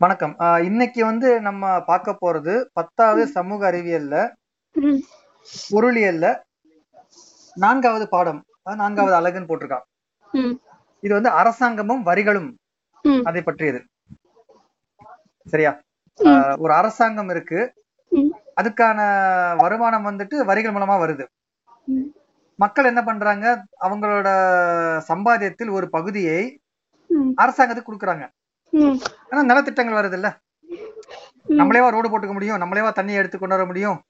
வணக்கம். இன்னைக்கு வந்து நம்ம பார்க்க போறது 10வது ம். சமூக அறிவியல்ல. பொருளியல்ல 4வது பாடம். அ 4வது அலகுன்னு போட்டிருக்கான். இது வந்து அரசாங்கமும், வரிகளும். அதை பற்றியது. சரியா? ஒரு அரசாங்கம் இருக்கு. அதுக்கான வருமானம் வந்துட்டு வரிகள் மூலமா வருது. மக்கள் என்ன பண்றாங்க? அவங்களோட சம்பாத்தியத்தில் ஒரு பகுதியை. அரசாங்கத்துக்கு குடுக்குறாங்க. ஆனா நலத்திட்டங்கள் வருதுல்ல. நம்மளேவா ரோடு போட்டுக்க முடியும்? நம்மளேவா தண்ணீய எடுத்து கொண்டு வர முடியும்?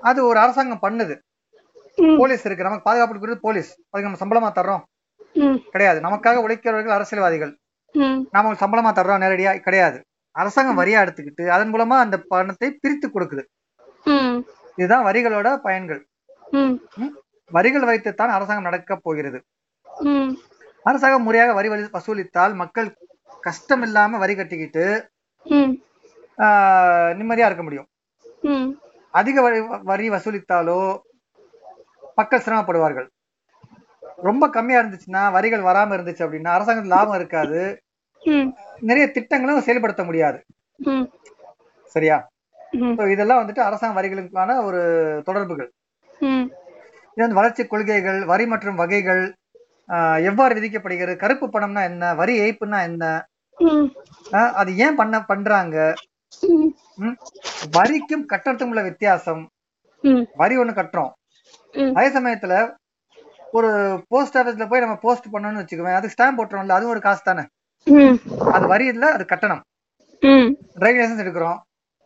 அது ஒரு அரசாங்கம் பண்ணுது. போலீஸ் இருக்கு. நமக்கு பாதுகாப்பு போலீஸ். அதுக்கு நம்ம சம்பளமா தர்றோம்? கிடையாது. நமக்காக உழைக்கிறவர்கள் அரசியல்வாதிகள். நாம சம்பளமா தர்றோம் நேரடியா? கிடையாது. அரசாங்கம் வரியா எடுத்துக்கிட்டு, அதன் மூலமா அந்த பணத்தை பிரித்து கொடுக்குது. இதுதான் வரிகளோட பயன்கள். வரிகள் வைத்துத்தான் அரசாங்கம் நடக்கப் போகிறது. அரசாங்கம் முறையாக வரி வசூலித்தால் மக்கள் கஷ்டம் இல்லாம வரி கட்டிக்கிட்டு, நிம்மதியா இருக்க முடியும். அதிக வரி வரி வசூலித்தாலோ, மக்கள் சிரமப்படுவார்கள். ரொம்ப கம்மியா இருந்துச்சுன்னா, வரிகள் வராம இருந்துச்சு அப்படின்னா, அரசாங்கத்துக்கு லாபம் இருக்காது. நிறைய திட்டங்களும் செயல்படுத்த முடியாது. சரியா? இதெல்லாம் வந்துட்டு அரசாங்க வரிகளுக்கான ஒரு தொடர்புகள். இது வந்து வளர்ச்சி கொள்கைகள், வரி மற்றும் வகைகள், எவ்வாறு விதிக்கப்படுகிறது? கருப்பு பணம்னா என்ன? வரி ஏய்ப்புன்னா என்ன? அது ஏன் பண்ண பண்றாங்க? வரிக்கும் கட்டணத்துக்கும் உள்ள வித்தியாசம். வரி ஒண்ணு கட்டுறோம். அதே சமயத்துல ஒரு போஸ்ட் ஆபீஸ்ல போய் நம்ம போஸ்ட் பண்ணணும்னு வச்சுக்கோங்க. அதுக்கு ஸ்டாம்ப் போட்டுறோம்ல, அதுவும் ஒரு காசு தானே. அது வரி இல்ல, அது கட்டணம். டிரைவிங் லைசென்ஸ் எடுக்கிறோம்.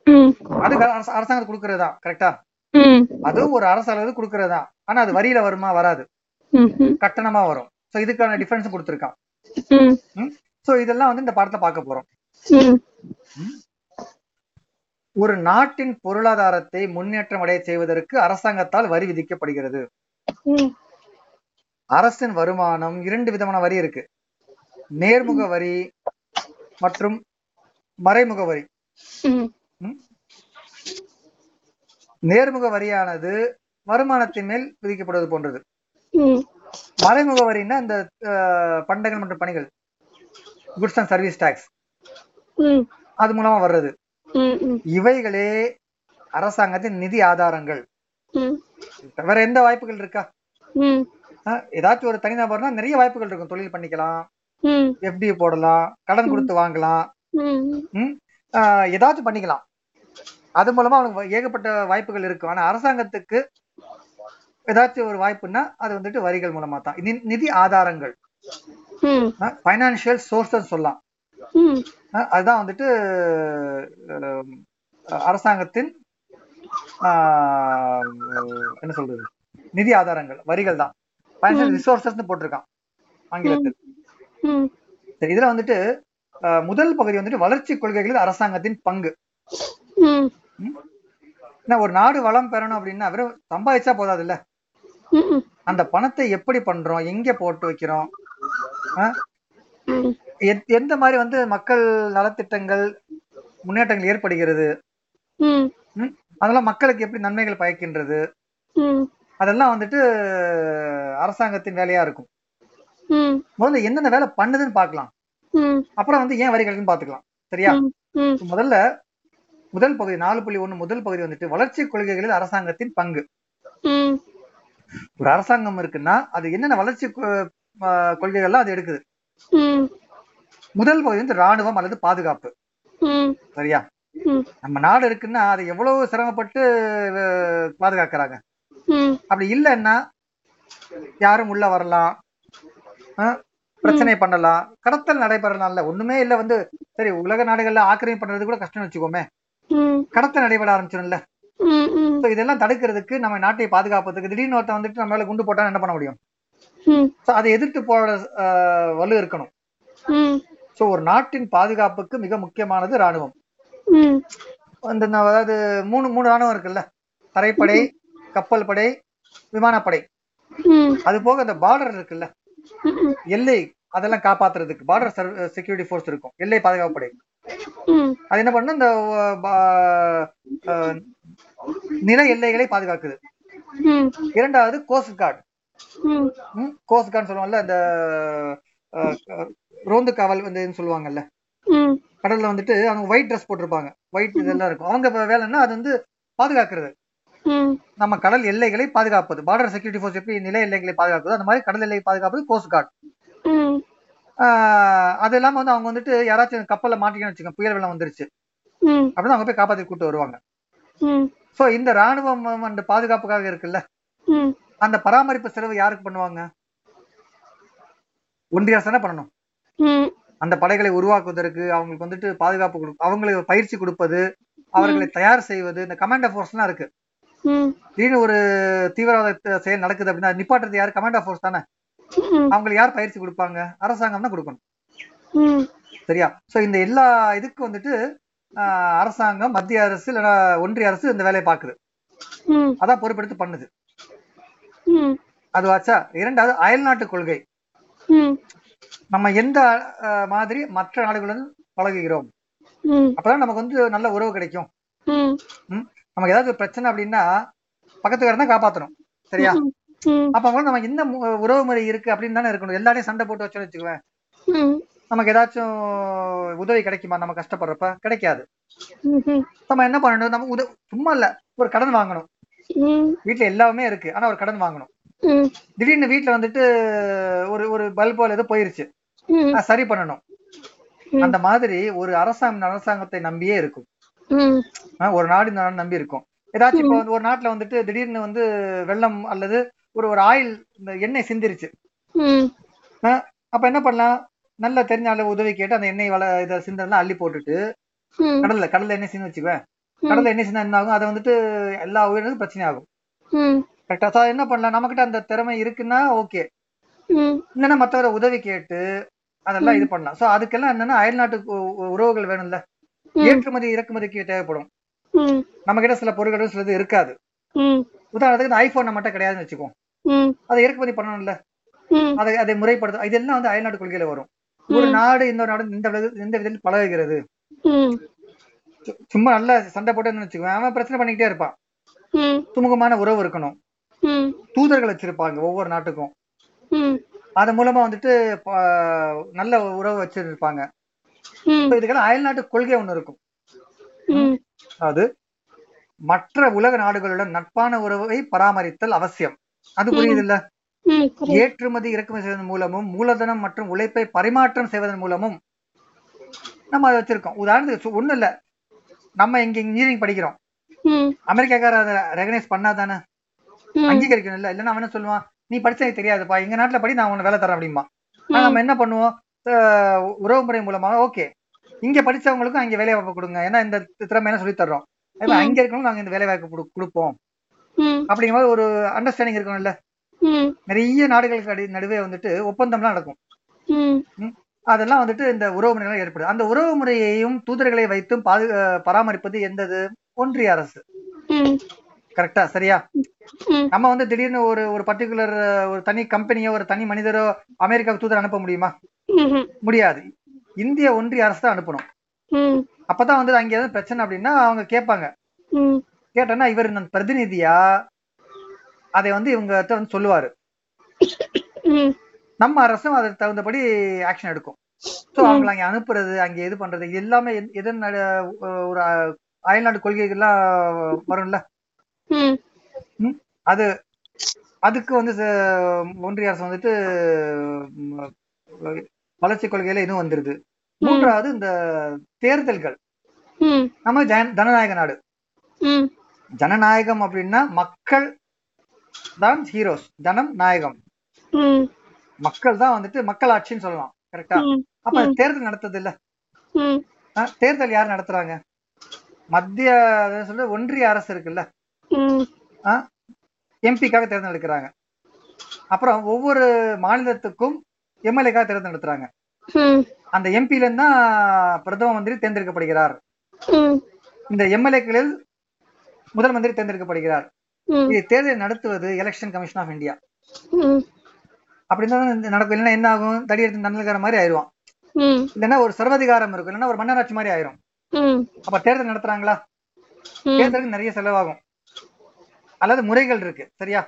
ம். அது அரச அரசாங்கத்துக்கு குடுக்குறது தான். கரெக்ட்டா? ம். அதுவும் ஒரு அரசு அலுவலருக்கு குடுக்குறது தான். ஆனா அது வரியில வருமா? வராது. கட்டணமா வரும். சோ இதுக்கான டிஃபரன்ஸ் குடுத்திருக்கான். சோ இதெல்லாம் வந்து இந்த பாடத்துல பார்க்க போறோம். ஒரு நாட்டின் பொருளாதாரத்தை முன்னேற்றம் அடையச் செய்வதற்கு அரசாங்கத்தால் வரி விதிக்கப்படுகிறது. அரசின் வருமானம் 2 விதமான வரி இருக்கு. நேர்முக வரி மற்றும் மறைமுக வரி. நேர்முக வரியானது வருமானத்தின் மேல் விதிக்கப்படுவது போன்றது. மறைமுக வரின்னா இந்த பண்டங்கள் மற்றும் பணிகள். Goods and service tax. அது மூலமா வர்றது. இவைகளே அரசாங்கத்தின் நிதி ஆதாரங்கள். வேற எந்த வாய்ப்புகள் இருக்கா? ஏதாச்சும் ஒரு தனிநபர்னா நிறைய வாய்ப்புகள் இருக்கும். தொழில் பண்ணிக்கலாம். எஃப்டி போடலாம். கடன். குடுத்து வாங்கலாம். ஏதாச்சும் பண்ணிக்கலாம். அது மூலமா அவனுக்கு ஏகப்பட்ட வாய்ப்புகள் இருக்கும். ஆனா அரசாங்கத்துக்கு ஏதாச்சும் ஒரு வாய்ப்புன்னா, அது வந்துட்டு வரிகள் மூலமா தான். நிதி ஆதாரங்கள். ம். அ பைனான்சியல் சோர்ஸஸ் சொல்லலாம். அதுதான் வந்துட்டு அரசாங்கத்தின் என்ன சொல்றது? நிதி ஆதாரங்கள். வரிகள் தான். பைனான்சியல் ம். ரிசோர்ஸஸ்ன்னு போட்டிருக்கான். ஆங்கிலத்தில். இதுல வந்துட்டு முதல் பகுதி வந்துட்டு வளர்ச்சி கொள்கைகளில் அரசாங்கத்தின் பங்கு. ஒரு நாடு வளம் பெறணும் அப்படின்னா, வெறும் சம்பாதிச்சா போதாதுல்ல. ம்ஹ்ம். அந்த பணத்தை எப்படி பண்றோம்? எங்க போட்டு வைக்கிறோம்? எந்த மாரி வந்து மக்கள் நலத்திட்டங்கள், முன்னேற்றங்கள் ஏற்படுகிறது? அதெல்லாம் மக்களுக்கு எப்படி நன்மைகள் பயக்கின்றது? அதெல்லாம் வந்துட்டு அரசாங்கத்தின் வேலையா இருக்கும். முதல்ல என்னென்ன வேலை பண்ணுதுன்னு பார்க்கலாம். ம். அப்புறம் வந்து ஏன் வரி கட்டுதுன்னு பார்த்துக்கலாம். சரியா? முதல்ல முதல் பகுதி 4.1 முதல் பகுதி வந்துட்டு வளர்ச்சி கொள்கைகளில் அரசாங்கத்தின் பங்கு. ஒரு அரசாங்கம் இருக்குன்னா, அது என்னென்ன வளர்ச்சி கொள்கைகள்லாம் அது எடுக்குது. முதல் பகுதி வந்து ராணுவம் அல்லது பாதுகாப்பு. சரியா? நம்ம நாடு இருக்குன்னா, அது எவ்வளவு சிரமப்பட்டு பாதுகாக்கறாங்க. அப்படி இல்லன்னா, யாரும் உள்ள வரலாம். பிரச்சனை பண்ணலாம். கடத்தல் நடைபெறலாம்ல. ஒண்ணுமே இல்ல வந்து சரி உலக நாடுகள்ல ஆக்கிரமிப்பு பண்றது கூட கஷ்டம்னு வச்சுக்கோமே. கடத்தல் நடைபெற. சோ இதெல்லாம் தடுக்கிறதுக்கு நம்ம நாட்டை பாதுகாப்பதற்கு திடீர்னு ஒருத்தன் வந்துட்டு நம்ம மேல குண்டு போட்டா என்ன பண்ண முடியும்? அதை எதிர்த்து அ வலு இருக்கணும். சோ ஒரு நாட்டின் பாதுகாப்புக்கு மிக முக்கியமானது ராணுவம். ந அதாவது 3 3 ராணுவம் இருக்குல்ல. தரைப்படை. கப்பல் படை, விமானப்படை. அது போக அந்த பார்டர் இருக்குல்ல. எல்லை அதெல்லாம் காப்பாத்துறதுக்கு பார்டர் செக்யூரிட்டி ஃபோர்ஸ் இருக்கும். எல்லை பாதுகாப்பு படை. அது என்ன பண்ணும் இந்த நில எல்லைகளை பாதுகாக்குது. 2வது கோஸ்ட் கார்ட். ம். ம். கோஸ்ட் கார்ட்ன்னு சொல்லுவோம்ல. இந்த அ அ ரோந்து காவல் வந்துன்னு சொல்லுவாங்கல்ல. கடல்ல வந்துட்டு அவங்க ஒயிட் ட்ரெஸ் போட்டிருப்பாங்க. ஒயிட் இதெல்லாம் இருக்கும். அவங்க வேலைன்னா அது வந்து பாதுகாக்கிறது. நம்ம கடல் எல்லைகளை பாதுகாப்பது. பார்டர் செக்யூரிட்டி ஃபோர்ஸ் எப்படி நில எல்லைகளை பாதுகாப்பது அந்த மாதிரி கடல் எல்லையை பாதுகாப்பது கோஸ்ட் கார்டு அது இல்லாம வந்து அவங்க வந்துட்டு யாராச்சும் கப்பல்ல மாட்டிக்கணும்னு வச்சுக்கோங்க புயல் வெள்ளம் வந்துருச்சு. அப்படின்னு அவங்க போய் காப்பாத்தி கூட்டு வருவாங்க. சோ இந்த ராணுவம் அந்த பாதுகாப்புக்காக இருக்குல்ல? அந்த பராமரிப்பு செலவு யாருக்கு பண்ணுவாங்க? ஒன்றிய அரசு பண்ணணும். அந்த படைகளை உருவாக்குவதற்கு அவங்களுக்கு வந்துட்டு பாதுகாப்பு கொடு அவங்களுக்கு பயிற்சி கொடுப்பது அவர்களை தயார் செய்வது இந்த கமாண்டர் ஃபோர்ஸ்லாம் இருக்கு. ம். திடீர்னு ஒரு தீவிரவாத செயல் நடக்குது அப்படின்னா நிப்பாட்டுறது யார்? கமாண்டர் ஃபோர்ஸ் தானே. அவங்களுக்கு யார் பயிற்சி கொடுப்பாங்க? அரசாங்கம் தான் கொடுக்கணும். சரியா? சோ இந்த எல்லா இதுக்கு வந்துட்டு அரசாங்கம் மத்திய அரசு இல்லைன்னா ஒன்றிய அரசு இந்த வேலையை பாக்குது அதான் பொறுப்பெடுத்து பண்ணுது. ம். அது ஆச்சா இரண்டாவது அயல்நாட்டு கொள்கை. ம். நம்ம எந்த மாதிரி மற்ற நாடுகளுடன் பழகுகிறோம்? அப்பதான் நமக்கு வந்து நல்ல உறவு கிடைக்கும். நமக்கு ஏதாவது ஒரு பிரச்சனை அப்படின்னா பக்கத்துக்காரன் தான் காப்பாத்தணும். சரியா? அப்ப அவங்க நம்ம என்ன உறவு முறை இருக்கு அப்படின்னு தானே இருக்கணும். எல்லாரையும் சண்டை போட்டு வச்சோன்னு வச்சுக்குவேன். நமக்கு ஏதாச்சும் உதவி கிடைக்குமா? நம்ம கஷ்டப்படுறப்ப? கிடைக்காது. நம்ம என்ன பண்ணணும்? நம்ம உத சும்மா இல்ல. ஒரு கடன் வாங்கணும். வீட்டுல எல்லாமே இருக்கு. ஆனா ஒரு கடன் வாங்கணும். திடீர்னு வீட்டுல வந்துட்டு ஒரு ஒரு பல்போ ஏதோ போயிருச்சு. சரி பண்ணணும். அந்த மாதிரி ஒரு அரசாங்கம் அரசாங்கத்தை நம்பியே இருக்கும். ஒரு நாடு இந்த நாடு நம்பி இருக்கும். ஏதாச்சும் இப்போ வந்து ஒரு நாட்டுல வந்துட்டு திடீர்னு வந்து வெள்ளம் அல்லது ஒரு ஒரு ஆயில் இந்த எண்ணெய் சிந்திருச்சு. அப்ப என்ன பண்ணலாம்? நல்ல தெரிஞ்ச ஆளு உதவி கேட்டு அந்த எண்ணெய் வள இதை சிந்தெல்லாம் அள்ளி போட்டுட்டு கடல்ல கடல்ல எண்ணெய் சிந்து வச்சுக்குவேன் கடல்ல எண்ணெய் சிந்தா என்ன ஆகும் அதை வந்துட்டு எல்லா உயிரினதும் பிரச்சனை ஆகும் கரெக்டா என்ன பண்ணலாம்? நம்மகிட்ட அந்த திறமை இருக்குன்னா ஓகே. இல்லைன்னா மத்தவரை உதவி கேட்டு அதெல்லாம் இது பண்ணலாம். சோ அதுக்கெல்லாம் என்னன்னா அயல்நாட்டு உ- உ- உறவுகள் வேணும்ல. ஏற்றுமதி இறக்குமதிக்கு தேவைப்படும். நம்ம கிட்ட சில பொருட்கள் சிலது இருக்காது. உதாரணத்துக்கு இந்த ஐபோன் நம்மகிட்ட கிடையாதுன்னு வச்சுக்கோ. அதை இறக்குமதி பண்ணணும்ல. அதை அதை முறைப்படுத்த இதெல்லாம் வந்து அயல்நாட்டு கொள்கையில வரும். ஒரு நாடு இன்னொரு நாடு இந்த இந்த விதத்தில் பழகுகிறது. சும்மா நல்லா சண்டை போட்டுன்னு வச்சுக்குவேன். அவன் பிரச்சனை பண்ணிக்கிட்டே இருப்பான். ம். சுமூகமான உறவு இருக்கணும். தூதர்கள் வச்சிருப்பாங்க ஒவ்வொரு நாட்டுக்கும். அது மூலமா வந்துட்டு நல்ல உறவு வச்சிருப்பாங்க. இதுக்கெல்லாம் அயல்நாட்டு கொள்கை ஒண்ணு இருக்கும். அது மற்ற உலக நாடுகளுடன் நட்பான உறவை பராமரித்தல் அவசியம். அது புரியுது. இல்ல ஏற்றுமதி இறக்குமதி செய்வதன் மூலமும் மூலதனம் மற்றும் உழைப்பை பரிமாற்றம் செய்வதன் மூலமும் நம்ம அதை வச்சிருக்கோம். உதாரணத்துக்கு ஒண்ணும் இல்ல நம்ம இங்க இன்ஜினியரிங் படிக்கிறோம். அமெரிக்காக்கார அதை ரெகனைஸ் பண்ணாதானே? அங்கீகரிக்கணும் இல்ல இல்லன்னா அவன் என்ன சொல்லுவான்? நீ படிச்சா எனக்கு தெரியாதுப்பா எங்க நாட்டுல படி நான் உனக்கு வேலை தரேன் அப்படிமா நம்ம என்ன பண்ணுவோம்? அஹ் உறவுமுறை மூலமா ஓகே. இங்க படிச்சவங்களுக்கும் அங்க வேலை வாய்ப்பு கொடுங்க. ஏன்னா இந்த திறமை என்ன சொல்லி தர்றோம். அங்க இருக்கவங்க நாங்க இந்த வேலை வாய்ப்பு கொடு- கொடுப்போம். அப்படிங்கிற மாதிரி ஒரு அண்டர்ஸ்டாண்டிங் இருக்கணும்ல ம். நிறைய நாடுகளுக்கு நடுவே வந்துட்டு ஒப்பந்தம்லாம் நடக்கும். அதெல்லாம் வந்துட்டு இந்த உறவு முறைகள் ஏற்படுது. அந்த உறவு முறையையும் தூதர்களை வைத்தும் பாது பராமரிப்பது எந்தது? ஒன்றிய அரசு. கரெக்டா? சரியா? நம்ம வந்து திடீர்னு ஒரு ஒரு பர்டிகுலர் ஒரு தனி கம்பெனியோ ஒரு தனி மனிதரோ அமெரிக்காவுக்கு தூதர் அனுப்ப முடியுமா? முடியாது. இந்திய ஒன்றிய அரசு தான் அனுப்பணும். அப்பதான் வந்து அங்க எதுவும் பிரச்சனை அப்படின்னா அவங்க கேட்பாங்க. கேட்டோன்னா இவர் பிரதிநிதியா? அதை வந்து இவங்க வந்து சொல்லுவாரு. நம்ம அரசும் அதற்கு தகுந்தபடி ஆக்ஷன் எடுக்கும். ஸோ அவங்களை அங்க அனுப்புறது அங்க இது பண்றது எல்லாமே எது- எதன் ஒரு அயல்நாட்டு கொள்கைகள்லாம் வரும்ல? அது அதுக்கு வந்து ஒன்றிய அரசு வந்துட்டு வளர்ச்சி கொள்கையில இதுவும் வந்துருது. மூன்றாவது இந்த தேர்தல்கள். நம்ம ஜன- ஜனநாயக நாடு. ஜனநாயகம் அப்படின்னா மக்கள் தான் ஹீரோஸ் ஜனம் நாயகம். மக்கள் தான் வந்துட்டு மக்களாட்சின்னு சொல்லலாம் கரெக்டா அப்ப தேர்தல் நடத்துது இல்ல தேர்தல் யார் நடத்துறாங்க? மத்திய சொல்ல ஒன்றிய அரசு இருக்குல்ல? எம்பிக்காக தேர்தல் எடுக்கிறாங்க அப்புறம் ஒவ்வொரு மாநிலத்துக்கும் எம்எல்ஏக்காக தேர்தல் நடத்துறாங்க. அந்த எம்பில இருந்து பிரதம மந்திரி தேர்ந்தெடுக்கப்படுகிறார். இந்த எம்எல்ஏக்களில் முதல் மந்திரி தேர்ந்தெடுக்கப்படுகிறார். இது தேர்தல் நடத்துவது எலெக்ஷன் கமிஷன் ஆஃப் இந்தியா ம் அப்படி தான் இந்த நடக்கும். இல்லைன்னா என்ன ஆகும்? தடி எடுத்து நல்லகார மாதிரி ஆயிடுவான். இல்லைன்னா ஒரு சர்வாதிகாரம் இருக்கும். இல்லைன்னா ஒரு மன்னராட்சி மாதிரி ஆயிரும். அப்ப தேர்தல் நடத்துறாங்களா? தேர்தலுக்கு நிறைய செலவாகும். அல்லது முறைகள் இருக்கு. சரியா?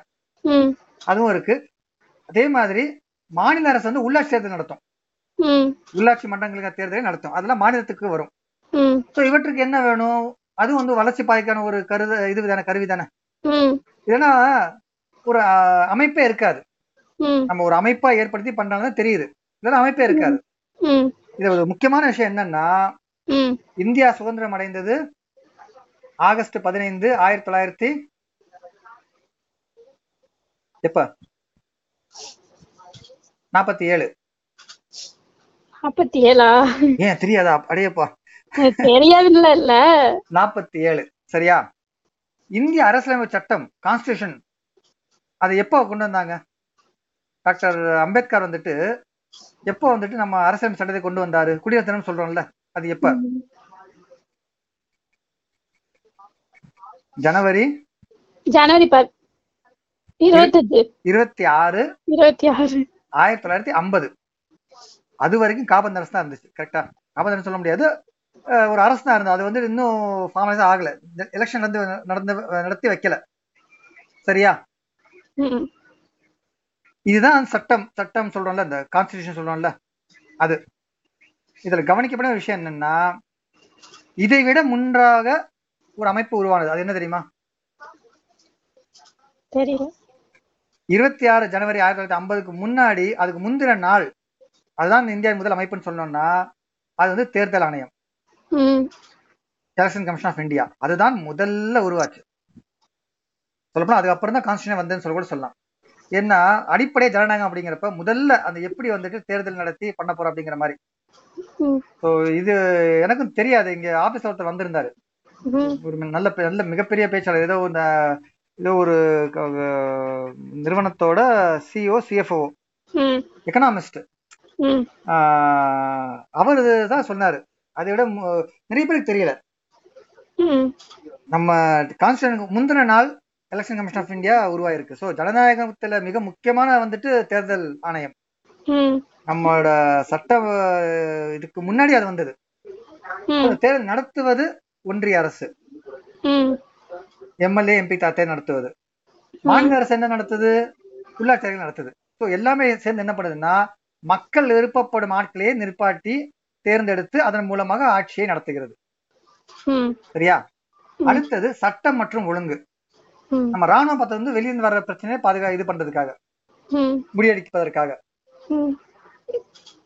அதுவும் இருக்கு. அதே மாதிரி மாநில அரசு வந்து உள்ளாட்சி தேர்தல் நடத்தும். உள்ளாட்சி மன்றங்களுக்கு தேர்தலை நடத்தும். அதெல்லாம் மாநிலத்துக்கு வரும். சோ இவற்றுக்கு என்ன வேணும்? அது வந்து வளர்ச்சி பாய்க்கான ஒரு கருத இது தானே கருவி தானே? ஏன்னா ஒரு அமைப்பே இருக்காது. நம்ம ஒரு அமைப்பா ஏற்படுத்தி பண்றாங்க தெரியுது. இதெல்லாம் அமைப்பே இருக்காது. இது ஒரு முக்கியமான விஷயம் என்னன்னா இந்தியா சுதந்திரம் அடைந்தது ஆகஸ்ட் பதினைந்து ஆயிரத்தி தொள்ளாயிரத்தி எப்ப? நாற்பத்தி ஏழு. நாற்பத்தி ஏழா? ஏன் தெரியாதா? அடையப்பா. தெரியாதுல்ல இல்ல. நாற்பத்தி ஏழு. சரியா? இந்திய அரசியலமைப்பு சட்டம் கான்ஸ்டியூஷன் அதை எப்போ கொண்டு வந்தாங்க? டாக்டர் அம்பேத்கர் வந்துட்டு எப்போ வந்துட்டு நம்ம அரசியலமைப்பு சட்டத்தை கொண்டு வந்தாரு? குடியரசு தினம் சொல்றோம்ல அது எப்ப? ஜனவரி? ஜனவரி இருபத்தி ஆறு. இருபத்தி ஆறு. ஆயிரத்தி தொள்ளாயிரத்தி ஐம்பது. அது வரைக்கும் காபந்து அரசு தான் இருந்துச்சு கரெக்டா காபந்து அரசு சொல்ல முடியாது. ஒரு அரசு தான் இருந்தது. அது வந்து இன்னும் ஃபார்மலைஸ் ஆகல. எலெக்ஷன் நடந்து நடந்து நடத்தி வைக்கல. சரியா? இதுதான் சட்டம் சட்டம் சொல்றோம்ல இந்த கான்ஸ்டிடியூஷன் சொல்றோம்ல. அது. இதுல கவனிக்கப்பட விஷயம் என்னன்னா இதை விட முன்றாக ஒரு அமைப்பு உருவானது. அது என்ன தெரியுமா? இருபத்தி ஆறு ஜனவரி ஆயிரத்தி தொள்ளாயிரத்தி ஐம்பதுக்கு முன்னாடி அதுக்கு முந்தின நாள் அதுதான் இந்தியா முதல் அமைப்புன்னு சொன்னோம்னா அது வந்து தேர்தல் ஆணையம். எலெக்ஷன் கமிஷன் ஆஃப் இந்தியா அதுதான் முதல்ல உருவாச்சு. சொல்லப்போனா அதுக்கப்புறம் தான் கான்ஸ்டியூஷன் வந்ததுன்னு சொல்ல கூட சொல்லலாம். ஏன்னா அடிப்படை ஜனநாயகம் அப்படிங்கிறப்ப முதல்ல அந்த எப்படி வந்துட்டு தேர்தல் நடத்தி பண்ண போறோம் அப்படிங்கிற மாதிரி. ஸோ இது எனக்கும் தெரியாது. இங்க ஆபீஸ் ஒருத்தர் வந்திருந்தாரு. ஒரு நல்ல நல்ல மிகப்பெரிய பேச்சாளர். ஏதோ இந்த ஏதோ ஒரு நிறுவனத்தோட சிஓ சிஎஃப்ஓ எக்கனாமிஸ்ட் அவர் தான் சொன்னாரு. அதை விட நிறைய பேருக்கு தெரியல. நம்ம கான்ஸ்டியூஷனுக்கு முந்தின நாள் எலெக்ஷன் கமிஷன் ஆஃப் இந்தியா உருவாயிருக்கு. ஸோ ஜனநாயகத்துல மிக முக்கியமான வந்துட்டு தேர்தல் ஆணையம். நம்மளோட சட்ட இதுக்கு முன்னாடி அது வந்தது. தேர்தல் நடத்துவது ஒன்றிய அரசு. எம்எல்ஏ எம்பி தாத்தே நடத்துவது. மாநில அரசு என்ன நடத்துது? உள்ளாட்சி அரசு நடத்துது. ஸோ எல்லாமே சேர்ந்து என்ன பண்ணுதுன்னா மக்கள் விருப்பப்படும் ஆட்களையே நிற்பாட்டி தேர்ந்தெடுத்து அதன் மூலமாக ஆட்சியை நடத்துகிறது. சரியா. அடுத்தது சட்டம் மற்றும் ஒழுங்கு. நம்ம ராணுவம் பார்த்தது வந்து வெளியிருந்து வர்ற பிரச்சனையை பாதுகா இது பண்றதுக்காக ம். முறியடிப்பதற்காக ம்.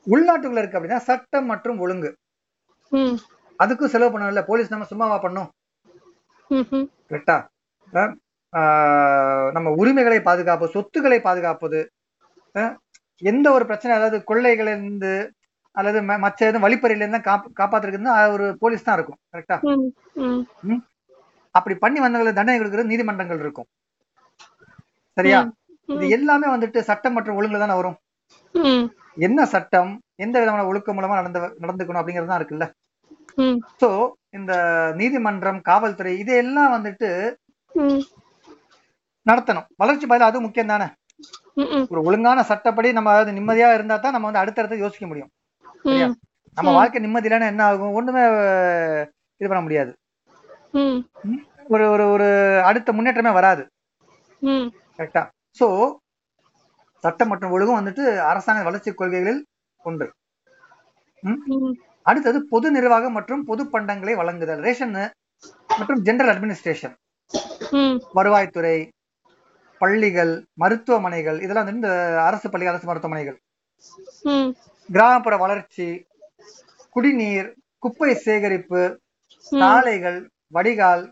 உள்நாட்டுக்குள்ள இருக்கு அப்படின்னா சட்டம் மற்றும் ஒழுங்கு. அதுக்கும் செலவு பண்ணணும்ல போலீஸ் நம்ம சும்மாவா பண்ணும். கரெக்டா? நம்ம உரிமைகளை பாதுகாப்பது சொத்துக்களை பாதுகாப்பது எந்த ஒரு பிரச்சனை அதாவது கொள்ளைகள் இருந்து அல்லது மற்ற எதுவும் வழிப்பறியில இருந்து காப் காப்பாத்துறதுக்கு அது ஒரு போலீஸ் தான் இருக்கும். கரெக்டா? அப்படி பண்ணி வந்தவங்களுக்கு தண்டனை கொடுக்கறது நீதிமன்றங்கள் இருக்கும். சரியா? இது எல்லாமே வந்துட்டு சட்டம் மற்றும் ஒழுங்குல தானே வரும். என்ன சட்டம் எந்த விதமான ஒழுக்கம் மூலமா நடந்து நடந்துக்கணும் அப்படிங்கிறது தான் இருக்குல்ல? சோ இந்த நீதிமன்றம் காவல்துறை இதெல்லாம் வந்துட்டு நடத்தணும். வளர்ச்சி பாதையில அது முக்கியம் தானே? ஒரு ஒழுங்கான சட்டப்படி நம்ம அதாவது நிம்மதியா இருந்தா தான் நம்ம வந்து அடுத்தடுத்து யோசிக்க முடியும். நம்ம. வாழ்க்கை நிம்மதி இல்லைன்னா என்ன ஆகும்? ஒண்ணுமே இது பண்ண முடியாது. ஒரு ஒரு ஒரு அடுத்த முன்னேற்றமே வராது. கரெக்டா சோ சட்டம் மற்றும் ஒழுங்கும் வந்துட்டு அரசாங்க வளர்ச்சி கொள்கைகளில் ஒன்று. அடுத்தது பொது நிர்வாகம் மற்றும் பொது பண்டங்களை வழங்குதல் ரேஷன் மற்றும் ஜெனரல் அட்மினிஸ்ட்ரேஷன் வருவாய்த்துறை பள்ளிகள் மருத்துவமனைகள் இதெல்லாம் வந்து இந்த அரசு பள்ளி அரசு மருத்துவமனைகள். கிராமப்புற வளர்ச்சி குடிநீர் குப்பை சேகரிப்பு சாலைகள் வடிகால்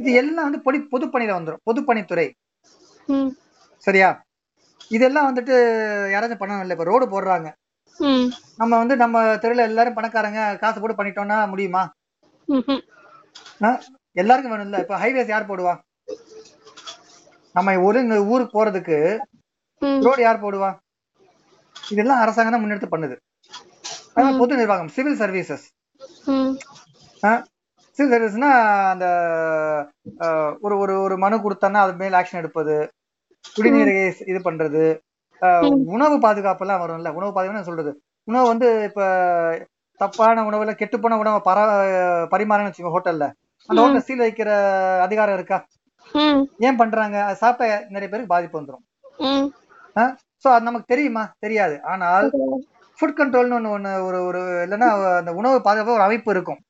இது எல்லாம் வந்து பொடி பொதுப்பணியில வந்துடும் பொதுப்பணித்துறை. சரியா? இதெல்லாம் வந்துட்டு யாராச்சும் பண்ணணும் இல்லை. இப்ப ரோடு போடுறாங்க. நம்ம வந்து நம்ம தெருல எல்லாரும் பணக்காரங்க காசு போட்டு பண்ணிட்டோம்னா முடியுமா? எல்லாருக்கும் வேணும்ல இப்ப ஹைவேஸ் யார் போடுவா? நம்ம ஒரு ஊருக்கு போறதுக்கு ரோடு யார் போடுவா? இதெல்லாம் அரசாங்கம் தான் முன்னெடுத்து பண்ணுது. பொது நிர்வாகம் சிவில் சர்வீசஸ் சிவில் சர்வீஸ்னா அந்த ஒரு ஒரு ஒரு மனு கொடுத்தோன்னா அது மேல ஆக்ஷன் எடுப்பது குடிநீரை இது பண்றது. உணவு பாதுகாப்பு எல்லாம் வரும்ல உணவு பாதுகாப்பு சொல்றது. உணவு வந்து இப்ப தப்பான உணவுல கெட்டுப்போன உணவை பர பரிமாறன்னு வச்சுக்கோ ஹோட்டல்ல அந்த. ஹோட்டல் சீல் வைக்கிற அதிகாரம் இருக்கா? ஏன் பண்றாங்க? அது சாப்பிட்ட நிறைய பேருக்கு பாதிப்பு வந்துடும் சோ அது நமக்கு தெரியுமா? தெரியாது. ஆனால் ஃபுட் கண்ட்ரோல்னு ஒன்று ஒன்று ஒரு ஒரு இல்லைன்னா அந்த உணவு பாதுகாப்பு ஒரு அமைப்பு இருக்கும்.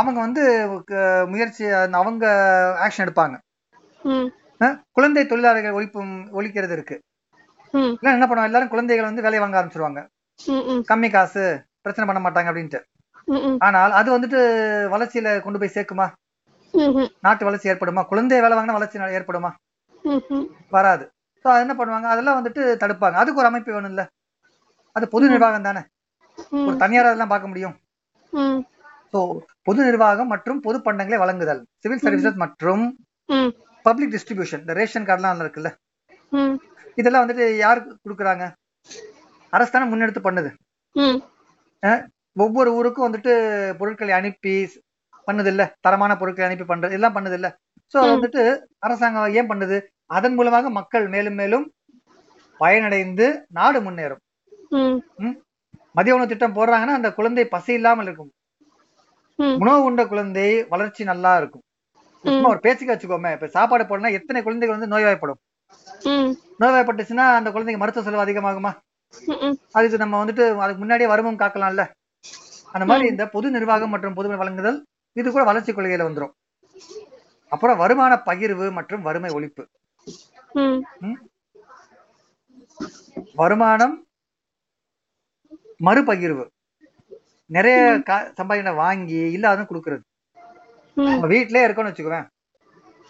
அவங்க வந்து முயற்சி அவங்க ஆக்ஷன் எடுப்பாங்க. குழந்தை தொழிலாளர்கள் ஒழிப்பும் ஒழிக்கிறது இருக்கு. என்ன பண்ணுவாங்க? எல்லாரும் குழந்தைகள் வந்து வேலையை வாங்க ஆரம்பிச்சிருவாங்க. கம்மி காசு பிரச்சனை பண்ண மாட்டாங்க அப்படின்ட்டு. ஆனால் அது வந்துட்டு வளர்ச்சியில கொண்டு போய் சேர்க்குமா? நாட்டு வளர்ச்சி ஏற்படுமா? குழந்தை வேலை வாங்கினா வளர்ச்சி ஏற்படுமா? வராது. ஸோ அது என்ன பண்ணுவாங்க? அதெல்லாம் வந்துட்டு தடுப்பாங்க. அதுக்கு ஒரு அமைப்பு வேணும் இல்ல அது பொது நிர்வாகம் தானே. ஒரு தனியார் அதெல்லாம் பார்க்க முடியும். ஸோ பொது நிர்வாகம் மற்றும் பொது பண்டங்களை வழங்குதல் சிவில் சர்வீசஸ் மற்றும் பப்ளிக் டிஸ்ட்ரிபியூஷன் இந்த ரேஷன் கார்டுலாம் இருக்குல்ல? இதெல்லாம் வந்துட்டு யாருக்கு கொடுக்குறாங்க? அரசு தானே முன்னெடுத்து பண்ணுது. ஒவ்வொரு ஊருக்கும் வந்துட்டு பொருட்களை அனுப்பி பண்ணுது இல்ல தரமான பொருட்களை அனுப்பி பண்றது எல்லாம் பண்ணுது இல்ல சோ. வந்துட்டு அரசாங்கம் ஏன் பண்ணுது? அதன் மூலமாக மக்கள் மேலும் மேலும் பயனடைந்து நாடு முன்னேறும். மதிய உணவு திட்டம் போடுறாங்கன்னா அந்த குழந்தை பசி இல்லாமல் இருக்கும். உணவு உண்ட குழந்தை வளர்ச்சி நல்லா இருக்கும். சும்மா ஒரு பேச்சுக்கு வச்சுக்கோமே இப்ப சாப்பாடு போடணும்னா எத்தனை குழந்தைகள் வந்து நோய்வாய்ப்படும்? நோய்வாய்ப்பட்டுச்சுன்னா அந்த குழந்தைக்கு மருத்துவ செலவு அதிகமாகுமா? அதுக்கு நம்ம வந்துட்டு அதுக்கு முன்னாடியே வருமம் காக்கலாம்ல. அந்த மாதிரி இந்த பொது நிர்வாகம் மற்றும் பொதுமை வழங்குதல் இது கூட வளர்ச்சி கொள்கையில வந்துரும். அப்புறம் வருமான பகிர்வு மற்றும் வறுமை ஒழிப்பு. வருமானம் மறுபகிர்வு. நிறைய சம்பாதிக்கிற வாங்கி இல்லாத கொடுக்கறது. நம்ம வீட்டிலே இருக்கோம்னு வச்சுக்குவேன்.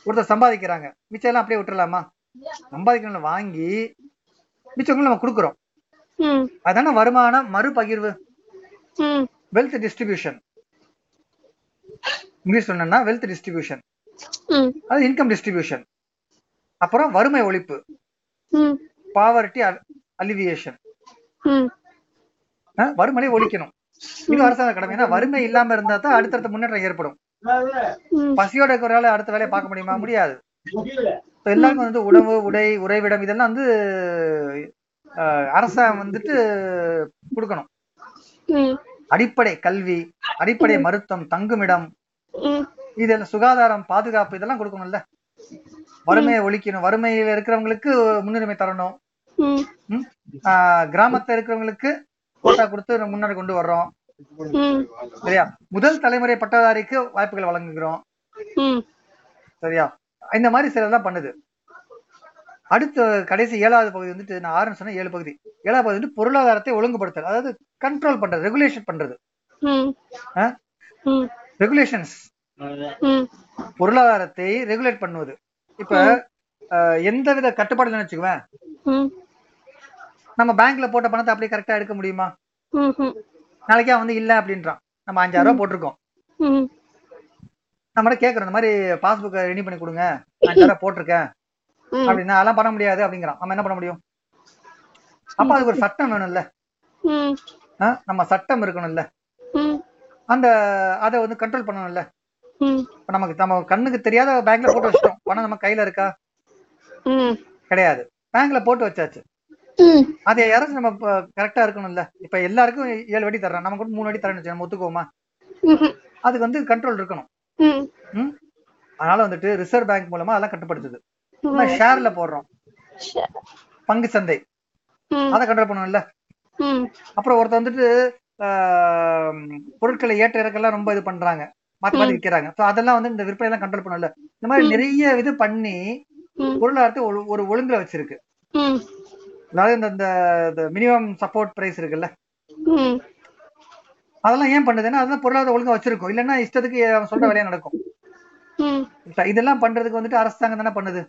ஒருத்தர் சம்பாதிக்கிறாங்க. மிச்சம் எல்லாம் அப்படியே விட்டுறலாமா? சம்பாதிக்கணும் வாங்கி மிச்சவங்களும் நம்ம கொடுக்குறோம். அதான வருமானம்? மறுபகிர்வு. வெல்த் டிஸ்ட்ரிபியூஷன் இங்கிலீஷ் சொன்னா வெல்த் டிஸ்ட்ரிபியூஷன் அது இன்கம் டிஸ்ட்ரிபியூஷன் அப்புறம் வறுமை ஒழிப்பு. பாவர்ட்டி அலிவியேஷன் ம். வறுமையை ஒழிக்கணும். இது அரசாங்க கடமை ஏன்னா வறுமை இல்லாம இருந்தா தான் அடுத்தடுத்த முன்னேற்றம் ஏற்படும். பசியோட இருக்கிறவரால அடுத்த வேலையை பார்க்க முடியுமா? முடியாது. இப்ப எல்லாருக்கும் வந்து உணவு உடை உறைவிடம் இதெல்லாம் வந்து அரசாங்கம் வந்துட்டு கொடுக்கணும். அடிப்படை கல்வி அடிப்படை மருத்துவம் தங்குமிடம் இதெல்லாம் சுகாதாரம் பாதுகாப்பு இதெல்லாம் கொடுக்கணும்ல. வறுமையை ஒழிக்கணும். வறுமையில இருக்கிறவங்களுக்கு முன்னுரிமை தரணும். கிராமத்துல இருக்கிறவங்களுக்கு கோட்டா கொடுத்து முன்னாடி கொண்டு வர்றோம். சரியா? முதல் தலைமுறை பட்டதாரிக்கு வாய்ப்புகள் வழங்குகிறோம். சரியா? இந்த மாதிரி சிலதெல்லாம் பண்ணுது. அடுத்த கடைசி ஏழாவது பகுதி வந்துட்டு நான் ஆறுன்னு சொன்னேன் ஏழு பகுதி. ஏழாவது பகுதி வந்து பொருளாதாரத்தை ஒழுங்குபடுத்தல் அதாவது கண்ட்ரோல் பண்றது ரெகுலேஷன் பண்றது. ரெகுலேஷன்ஸ் பொருளாதாரத்தை ரெகுலேட் பண்ணுவது. இப்ப அஹ், எந்தவித கட்டுப்பாடு நினைச்சுக்குவேன் ம். நம்ம பேங்க்ல போட்ட பணத்தை அப்படியே கரெக்டா எடுக்க முடியுமா? நாளைக்கே வந்து இல்ல அப்படின்றான். நம்ம அஞ்சாயிரம் ரூபாய் போட்டிருக்கோம். ம் நம்ம கேக்குறோம் இந்த மாதிரி பாஸ்புக் ரெடி பண்ணி கொடுங்க. அஞ்சாயிரம் போட்டிருக்கேன். அப்படின்னா அதெல்லாம் பண்ண முடியாது அப்படிங்கிறான். நம்ம என்ன பண்ண முடியும்? அப்ப அதுக்கு ஒரு சட்டம் வேணும்ல? நம்ம சட்டம் இருக்கணும்ல. அந்த அதை வந்து கண்ட்ரோல் பண்ணணும்ல. நமக்கு நம்ம கண்ணுக்கு தெரியாத பேங்க்ல போட்டு வச்சிட்டோம். பணம் நம்ம கையில இருக்கா? கிடையாது. பேங்க்ல போட்டு வச்சாச்சு. அதை யாராச்சும் நம்ம கரெக்டா இருக்கணும்ல. இப்ப எல்லாருக்கும் ஏழு வட்டி தர்றோம். நம்ம கூட மூணு வட்டி தரேன்னு நம்ம ஒத்துக்குவோமா அதுக்கு வந்து கண்ட்ரோல் இருக்கணும்? அதனால வந்துட்டு ரிசர்வ் பேங்க் மூலமா அதெல்லாம் கட்டுப்படுத்துது. ஷேர்ல போடுறோம். பங்கு சந்தை. அதை கண்ட்ரோல் பண்ணணும்ல அப்புறம் ஒருத்தர் வந்துட்டு பொருட்களை ஏற்ற இறக்கெல்லாம் ரொம்ப இது பண்றாங்க. மாத்தி மாத்தி விற்கிறாங்க அதெல்லாம் வந்து இந்த விற்பனை எல்லாம் கண்ட்ரோல் பண்ணல இந்த மாதிரி நிறைய இது பண்ணி பொருளாதாரத்தை ஒரு- ஒழுங்குல வச்சிருக்கு. அதாவது இந்த இந்த மினிமம் சப்போர்ட் பிரைஸ் இருக்குல்ல? அதெல்லாம் ஏன் பண்ணுதுன்னா அதெல்லாம் பொருளாதார ஒழுங்கா வச்சிருக்கும். இல்லைன்னா இஷ்டத்துக்கு அவன் சொல்ற வேலையா நடக்கும். இதெல்லாம் பண்றதுக்கு வந்துட்டு அரசாங்கம் தானே பண்ணுது?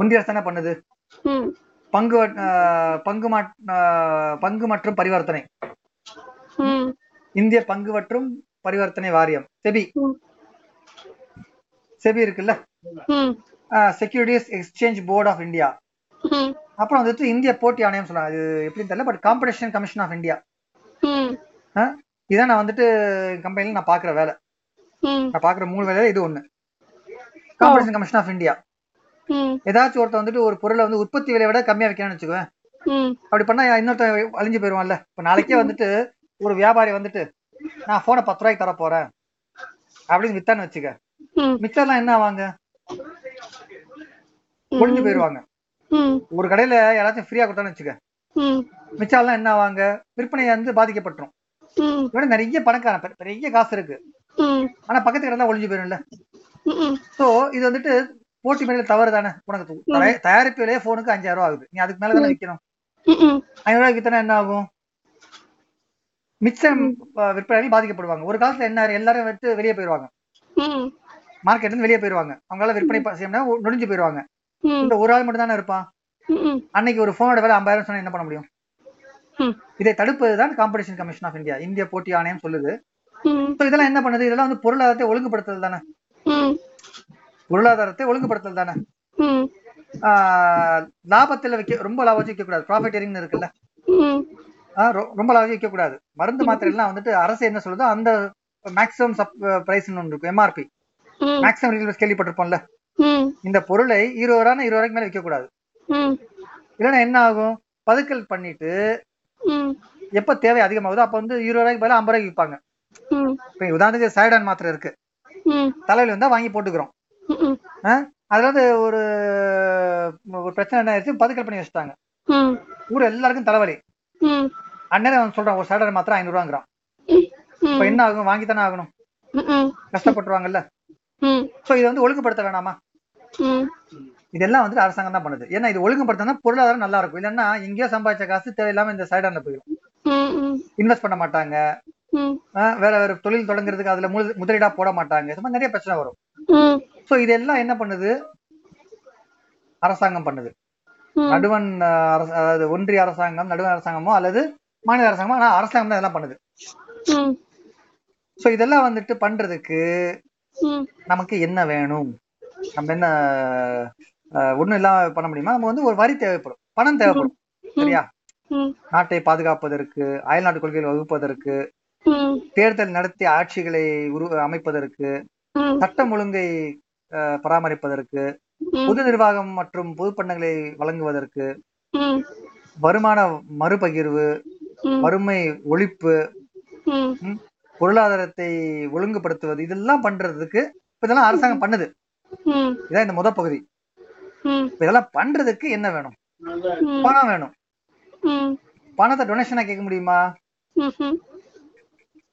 ஒன்றிய அரசு தானே பண்ணுது? பங்கு பங்கு பங்கு மற்றும் பரிவர்த்தனை. இந்திய பங்கு மற்றும் பரிவர்த்தனை வாரியம். செபி. செபி இருக்குல்ல? Securities exchange board of India அப்புறம் வந்துட்டு இந்திய போட்டி ஆணையம் சொல்றாங்க அது எப்படின்னு தெரியல but competition commission of India இதான் நான் வந்துட்டு கம்பெனில நான் பாக்குற வேலை. நான் பாக்குற மூணு வேலை இது ஒண்ணு. காம்படிஷன் கமிஷன் ஆஃப் இந்தியா ஏதாச்சும் ஒருத்தன் வந்துட்டு ஒரு பொருளை வந்து உற்பத்தி விலையை விட கம்மியா வைக்கணும்னு வச்சுக்குவேன் அப்படி பண்ணா இன்னொருத்தன் அழிஞ்சு போயிருவான்ல இப்ப நாளைக்கே வந்துட்டு ஒரு வியாபாரி வந்துட்டு நான் போனை பத்து ரூபாய்க்கு தர போறேன். அப்படின்னு வித்தான்னு வச்சுக்க. ம். மிச்சர்லாம் என்ன ஆவாங்க? ஒழிஞ்சு போயிருவாங்க ஒரு கடையில யாராச்சும் ஃப்ரீயா கொடுத்தான்னு வச்சுக்க. ம். மிச்சாலாம் என்ன ஆவாங்க விற்பனை வந்து பாதிக்கப்பட்டுரும். ம். இவன நிறைய பணக்காரன் பெரிய காசு இருக்கு. ஆனா பக்கத்து கடை ஒளிஞ்சு போயிரும்ல. சோ இது வந்துட்டு போட்டி மேல தவறு தானே உனக்கு து- தயா- தயாரிப்பு விலையே போனுக்கு அஞ்சாயிரம் ரூபா ஆகுது. நீ அதுக்கு மேல தானே விற்கணும் ஐநூறு ரூபாய்க்கு வித்தனா என்ன ஆகும்? மிச்சம் அஹ், விற்பனையாளர்கள் பாதிக்கப்படுவாங்க. ஒரு காலத்துல என்ன எல்லாரும் விட்டு வெளியே போயிருவாங்க. மார்க்கெட்ல இருந்து வெளியே போயிருவாங்க. அவங்களால விற்பனை ப- செய்ய முடியாது, ஒ- நொடிஞ்சு போயிருவாங்க. இந்த ஒரு ஆள் மட்டும் தானே இருப்பான்? அன்னைக்கு ஒரு போனோட விலை ஐம்பதாயிரம் சொன்னா என்ன பண்ண முடியும்? இதை தடுப்பதுதான் காம்படிஷன் கமிஷன் ஆஃப் இந்தியா இந்திய போட்டி ஆணையம் சொல்லுது. இதெல்லாம் என்ன பண்ணுது? இதெல்லாம் வந்து பொருளாதாரத்தை ஒழுங்குபடுத்துதல் தானே? பொருளாதாரத்தை ஒழுங்குபடுத்துதல் தானே? லாபத்துல வைக்க ரொம்ப லாபம் வச்சு வைக்க கூடாது ப்ராஃபிட்டரிங் இருக்குல்ல. ரொம்ப லாபம் வைக்க கூடாது மருந்து மாத்திரை எல்லாம் வந்துட்டு அரசு என்ன சொல்லுதோ அந்த மேக்ஸிமம் சப் பிரைஸ் ஒன்று இருக்கும். எம்ஆர்பி மேக்ஸிமம் கேள்விப்பட்டிருப்போம்ல. இந்த பொருளை இருபது ரூபா இருபது ரூபாய்க்கு மேல விற்க கூடாது இல்லைன்னா என்ன ஆகும்? பதுக்கல் பண்ணிட்டு எப்ப தேவை அதிகமாகுதோ அப்ப வந்து இருபது ரூபாய்க்கு பதிலா ஐம்பது ரூபாய்க்கு விற்பாங்க இப்ப உதாரணத்துக்கு சைடான் மாத்திரை இருக்கு. தலைவலி வந்தா வாங்கி போட்டுக்கிறோம். அதுல வந்து ஒரு ஒரு பிரச்சனை என்ன ஆயிடுச்சு? பதுக்கல் பண்ணி வச்சுட்டாங்க. ஊர் எல்லாருக்கும் தலைவலி. அண்ணன் அவன் சொல்றான் ஒரு சைடான் மாத்திரை ஐநூறு ரூபாங்கிறான் இப்ப என்ன ஆகும்? வாங்கி தானே ஆகணும் கஷ்டப்பட்டுருவாங்கல்ல. சோ இதை வந்து ஒழுங்குபடுத்த வேணாமா? இதெல்லாம் வந்து அரசாங்கம் தான் பண்ணுது. ஏன்னா இது ஒழுங்குபடுத்தினா பொருளாதாரம் நல்லா இருக்கும் இல்லைன்னா எங்கேயோ சம்பாதிச்ச காசு தேவையில்லாம இந்த சைடான்ல போயிடும். இன்வெஸ்ட் பண்ண மாட்டாங்க. வேற வேற தொழில் தொடங்குறதுக்கு அதுல முதல்- முதலீடா போட மாட்டாங்க. மாதிரி நிறைய பிரச்சனை வரும். சோ இதெல்லாம் என்ன பண்ணுது? அரசாங்கம் பண்ணுது. நடுவன் அதாவது ஒன்றிய அரசாங்கம் நடுவன் அரசாங்கமோ அல்லது மாநில அரசாங்கமோ ஆனா அரசாங்கம் தான் இதெல்லாம் பண்ணுது. சோ இதெல்லாம் வந்துட்டு பண்றதுக்கு நமக்கு என்ன வேணும்? நம்ம என்ன ஒண்ணும் இல்லாம பண்ண முடியுமா? நம்ம வந்து ஒரு வரி தேவைப்படும். பணம் தேவைப்படும். சரியா? நாட்டை பாதுகாப்பதற்கு அயல்நாட்டு கொள்கைகள் வகுப்பதற்கு தேர்தல் நடத்தி ஆட்சிகளை உரு அமைப்பதற்கு சட்டம் ஒழுங்கை பராமரிப்பதற்கு பொது நிர்வாகம் மற்றும் பொதுப்பண்டங்களை வழங்குவதற்கு வருமான மறுபகிர்வு வறுமை ஒழிப்பு பொருளாதாரத்தை ஒழுங்குபடுத்துவது இதெல்லாம் பண்றதுக்கு இப்ப இதெல்லாம் அரசாங்கம் பண்ணுது. இதான் இந்த முத பகுதி. இதெல்லாம் பண்றதுக்கு என்ன வேணும்? பணம் வேணும். பணத்தை டொனேஷனா கேட்க முடியுமா? ம்ஹும்.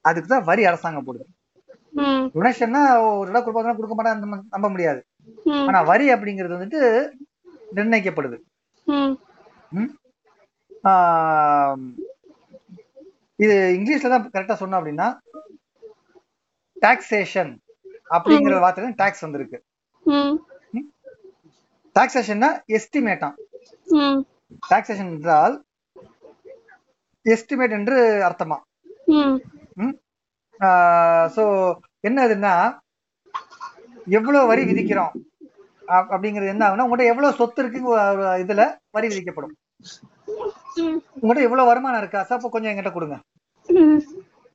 அதுக்கு தான் வரி அரசாங்கம் போடுது. டொனேஷன்னா ஒரு இடம் கொடுப்பாங்க கொடுக்க மாட்டாங்க நம்ப முடியாது. ஆனா வரி அப்படிங்கிறது வந்துட்டு நிர்ணயிக்கப்படுது. இது இங்கிலீஷ்ல தான் கரெக்டா சொன்னோம் அப்படின்னா டாக்ஸேஷன் அப்படிங்கிற வார்த்தை டாக்ஸ் வந்திருக்கு. டாக்ஸேஷன்னா எஸ்டிமேட்டாம் டாக்ஸேஷன் என்றால் எஸ்டிமேட் என்று அர்த்தமா? சோ என்ன இதுன்னா எவ்வளவு வரி விதிக்கிறோம்? அப்- அப்படிங்கிறது என்ன ஆகுனா உங்கள்கிட்ட எவ்வளவு சொத்து இருக்கு இதுல வரி விதிக்கப்படும். உங்கள்கிட்ட எவ்வளவு வருமானம் இருக்கா? சார் அப்போ கொஞ்சம் என்கிட்ட கொடுங்க.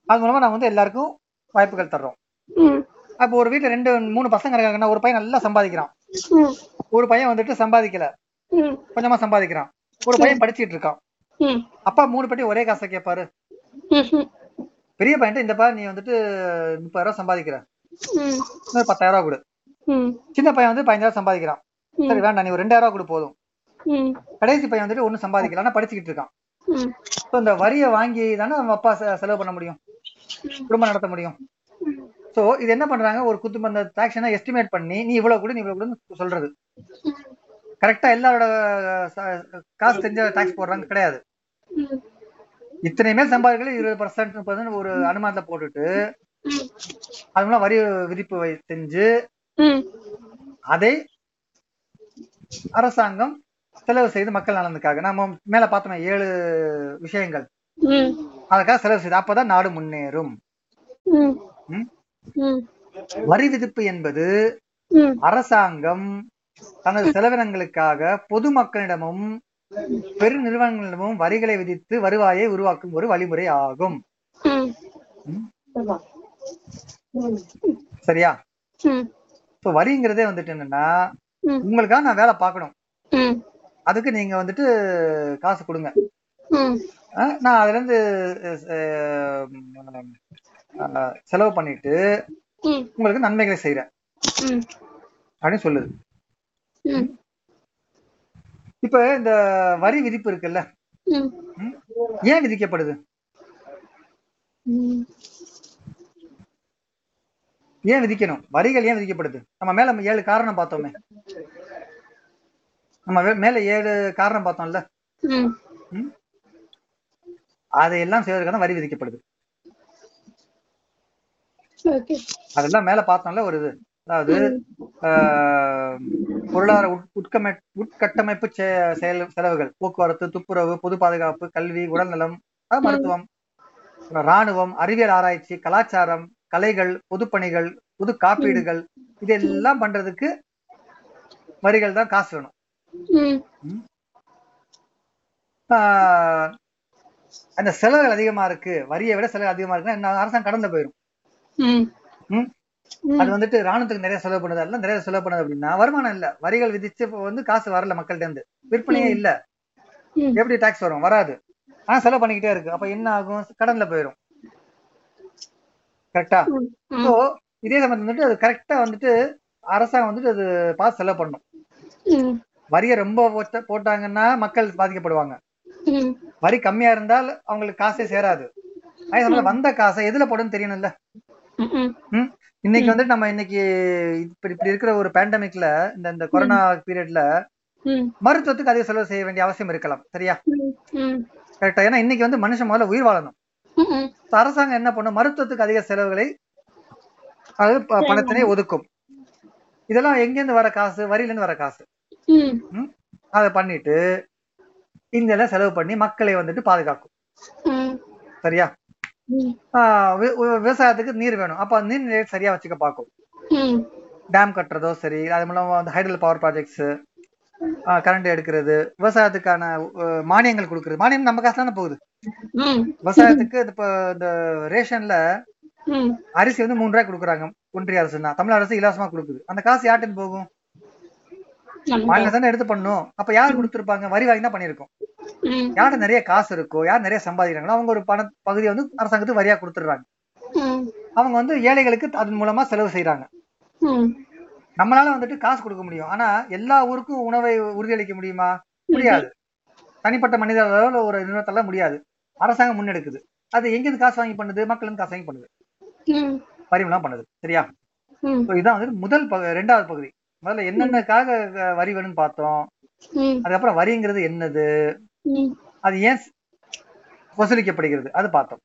அது மூலமா நான் வந்து எல்லாருக்கும் வாய்ப்புகள் தர்றோம். அப்போ ஒரு வீட்டுல ரெண்டு மூணு பசங்க இருக்காங்கன்னா ஒரு பையன் நல்லா சம்பாதிக்கிறான். ஒரு பையன் வந்துட்டு சம்பாதிக்கல. கொஞ்சமா சம்பாதிக்கிறான். ஒரு பையன் படிச்சிட்டு இருக்கான். அப்பா மூணு பேட்டி ஒரே காசை கேட்பாரு. பெரிய பையன் இந்த பா நீ வந்துட்டு முப்பதாயிரம் ரூபாய் சம்பாதிக்கிற. பத்தாயிரம் ரூபாய் கொடு. சின்ன பையன் வந்து பதினஞ்சாயிரம் சம்பாதிக்கிறான். சரி வேண்டாம் நீ ஒரு ரெண்டாயிரம் ரூபாய் கொடு போதும். கடைசி பையன் வந்துட்டு ஒன்னும் சம்பாதிக்கல ஆனா படிச்சுக்கிட்டு இருக்கான். ஸோ இந்த வரியை வாங்கி தானே நம்ம அப்பா செலவு பண்ண முடியும். குடும்பம் நடத்த முடியும். சோ இது என்ன பண்றாங்க? ஒரு குத்து அந்த டாக்ஸனை எஸ்டிமேட் பண்ணி நீ இவ்வளவு கொடு நீ இவ்வளவு கொடுன்னு சொல்றது. கரெக்டா எல்லாரோட காசு தெரிஞ்ச டாக்ஸ் போடுறாங்க. கிடையாது. ம் இத்தனை மேல் சம்பாதிக்கல இருபது பர்சன்ட் முப்பது ஒரு அனுமானத்தை போட்டுட்டு அது மூலம் வரி விதிப்பு செஞ்சு அதை அரசாங்கம் செலவு செய்து மக்கள் நலனுக்காக. நம்ம மேல பார்த்தோமே ஏழு விஷயங்கள். அதுக்காக செலவு செய்து அப்பதான் நாடு முன்னேறும். வரி விதிப்பு என்பது அரசாங்கம் தனது செலவினங்களுக்காக பொதுமக்களிடமும் பெரு நிறுவனங்களிடமும் வரிகளை விதித்து வருவாயை உருவாக்கும் ஒரு வழிமுறை ஆகும். சரியா? இப்போ வரிங்கிறதே வந்துட்டு என்னன்னா உங்களுக்காக நான் வேலை பார்க்கணும். அதுக்கு நீங்க வந்துட்டு காசு கொடுங்க. நான் அதுல இருந்து செலவு பண்ணிட்டு உங்களுக்கு நன்மைகளை செய்யறேன் அப்படின்னு சொல்லுது. இப்ப இந்த வரி விதிப்பு இருக்குல்ல? ஏன் விதிக்கப்படுது? ஏன் விதிக்கணும்? வரிகள் ஏன் விதிக்கப்படுது? நம்ம மேல ஏழு காரணம் பார்த்தோமே. நம்ம மேல ஏழு காரணம் பார்த்தோம்ல? அதையெல்லாம் செய்வதற்கான வரி விதிக்கப்படுது. அதெல்லாம் மேல பார்த்தோம்ல ஒரு இது. அதாவது பொருளாதார உட்- உட்கமை உட்கட்டமைப்பு செயல் செலவுகள். போக்குவரத்து துப்புரவு பொது பாதுகாப்பு கல்வி உடல்நலம் மருத்துவம் ராணுவம் அறிவியல் ஆராய்ச்சி கலாச்சாரம் கலைகள் பொதுப்பணிகள் பொது காப்பீடுகள் இதெல்லாம் பண்றதுக்கு வரிகள் தான் காசு வேணும். அந்த செலவுகள் அதிகமா இருக்கு வரியை விட செலவு அதிகமா இருக்குன்னா என்ன அரசாங்கம் கடந்து போயிடும்? அது வந்துட்டு ராணுவத்துக்கு நிறைய செலவு பண்ணுது. அதெல்லாம் நிறைய செலவு பண்ணுது அப்படின்னா வருமானம் இல்ல. வரிகள் விதிச்சு வந்து காசு வரல மக்கள்கிட்ட இருந்து. விற்பனையே இல்ல. எப்படி டாக்ஸ் வரும்? வராது. ஆனா செலவு பண்ணிக்கிட்டே இருக்கு. அப்ப என்ன ஆகும்? கடன்ல போயிடும் கரெக்டா ஸோ இதே சமயத்துல வந்துட்டு அது கரெக்டா வந்துட்டு அரசாங்கம் வந்துட்டு அது பார்த்து செலவு பண்ணும். வரியை ரொம்ப போட்ட- போட்டாங்கன்னா மக்கள் பாதிக்கப்படுவாங்க. வரி கம்மியா இருந்தால் அவங்களுக்கு காசே சேராது. அதே வந்த காசை எதுல போடுன்னு தெரியணும்ல? இன்னைக்கு வந்துட்டு நம்ம இன்னைக்கு இப்படி இப்படி இருக்கிற ஒரு பேண்டமிக்ல இந்த இந்த கொரோனா பீரியட்ல மருத்துவத்துக்கு அதிக செலவு செய்ய வேண்டிய அவசியம் இருக்கலாம். சரியா? கரெக்டா ஏன்னா இன்னைக்கு வந்து மனுஷன் முதல்ல உயிர் வாழணும். அரசாங்கம் என்ன பண்ணும்? மருத்துவத்துக்கு அதிக செலவுகளை அது பணத்தினை ஒதுக்கும். இதெல்லாம் எங்கேருந்து வர காசு? வரியில இருந்து வர காசு. அதை பண்ணிட்டு இதெல்லாம் செலவு பண்ணி மக்களை வந்துட்டு பாதுகாக்கும். சரியா? விவசாயத்துக்கு நீர் வேணும். அப்ப நீர் நிலையை சரியா வச்சுக்க பார்க்கும். ம். டேம் கட்டுறதோ சரி அது மூலமா வந்து ஹைடல் பவர் ப்ராஜெக்ட்ஸ் கரண்ட் எடுக்கிறது விவசாயத்துக்கான மானியங்கள் கொடுக்கறது. மானியம் நம்ம காசு தானே போகுது. விவசாயத்துக்கு இப்போ இந்த ரேஷன்ல அரிசி வந்து மூணு ரூபாய் கொடுக்குறாங்க ஒன்றிய அரசுனா தமிழ் அரசு இலவசமா கொடுக்குது. அந்த காசு யார்கிட்ட போகும்? மாநில தானே எடுத்து பண்ணும் அப்ப யார் கொடுத்துருப்பாங்க? வரி வாங்கி தான் பண்ணிருக்கோம் யார்கிட்ட நிறைய காசு இருக்கோ யார் நிறைய சம்பாதிக்கிறாங்களோ அவங்க ஒரு பண பகுதியை வந்து அரசாங்கத்துக்கு வரியா கொடுத்துடுறாங்க. அவங்க வந்து ஏழைகளுக்கு அதன் மூலமா செலவு செய்யறாங்க நம்மளால வந்துட்டு காசு கொடுக்க முடியும். ஆனா எல்லா ஊருக்கும் உணவை உறுதியளிக்க முடியுமா? முடியாது. தனிப்பட்ட மனித அளவுல ஒரு நிறுவனத்தால முடியாது. அரசாங்கம் முன்னெடுக்குது. அது எங்கிருந்து காசு வாங்கி பண்ணுது? மக்கள் இருந்து காசு வாங்கி பண்ணுது. ம். வரிமெல்லாம் பண்ணுது. சரியா? இதான் வந்து முதல் ரெண்டாவது பகுதி. முதல்ல என்னென்னக்காக வரி வேணும்னு பார்த்தோம். அதுக்கப்புறம் வரிங்கிறது என்னது? அது ஏன் வசூலிக்கப்படுகிறது அது பார்த்தோம்.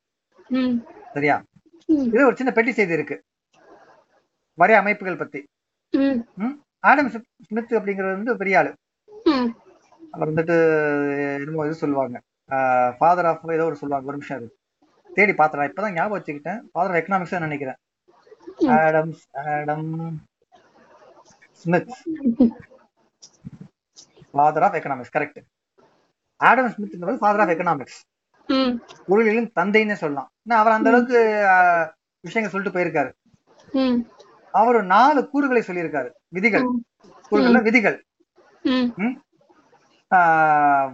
சரியா? இது ஒரு சின்ன பெட்டி செய்தி இருக்கு. வரி அமைப்புகள் பத்தி? ஆடம் ஸ்மித் அப்படிங்கிறது வந்து பெரிய ஆளு. அவர் வந்துட்டு என்னமோ இது சொல்லுவாங்க. ஃபாதர் ஆஃப் ஏதோ ஒரு சொல்லுவாங்க. ஒரு நிமிஷம் இருக்கு தேடி பார்த்தேன். இப்பதான் ஞாபகம் வச்சுக்கிட்டேன். ஃபாதர் ஆஃப் எக்கனாமிக்ஸ் நினைக்கிறேன். ம். Adam Adam Smith father of economics correct Adam ஸ்மித்ங்கிறது father of economics பொருளியலின் தந்தைன்னே சொல்லலாம் ஏன்னா அவர் அந்த அளவுக்கு விஷயங்கள் சொல்லிட்டு போயிருக்காரு அவர் நாலு கூறுகளை சொல்லியிருக்காரு விதிகள் கூறுகள்ல விதிகள்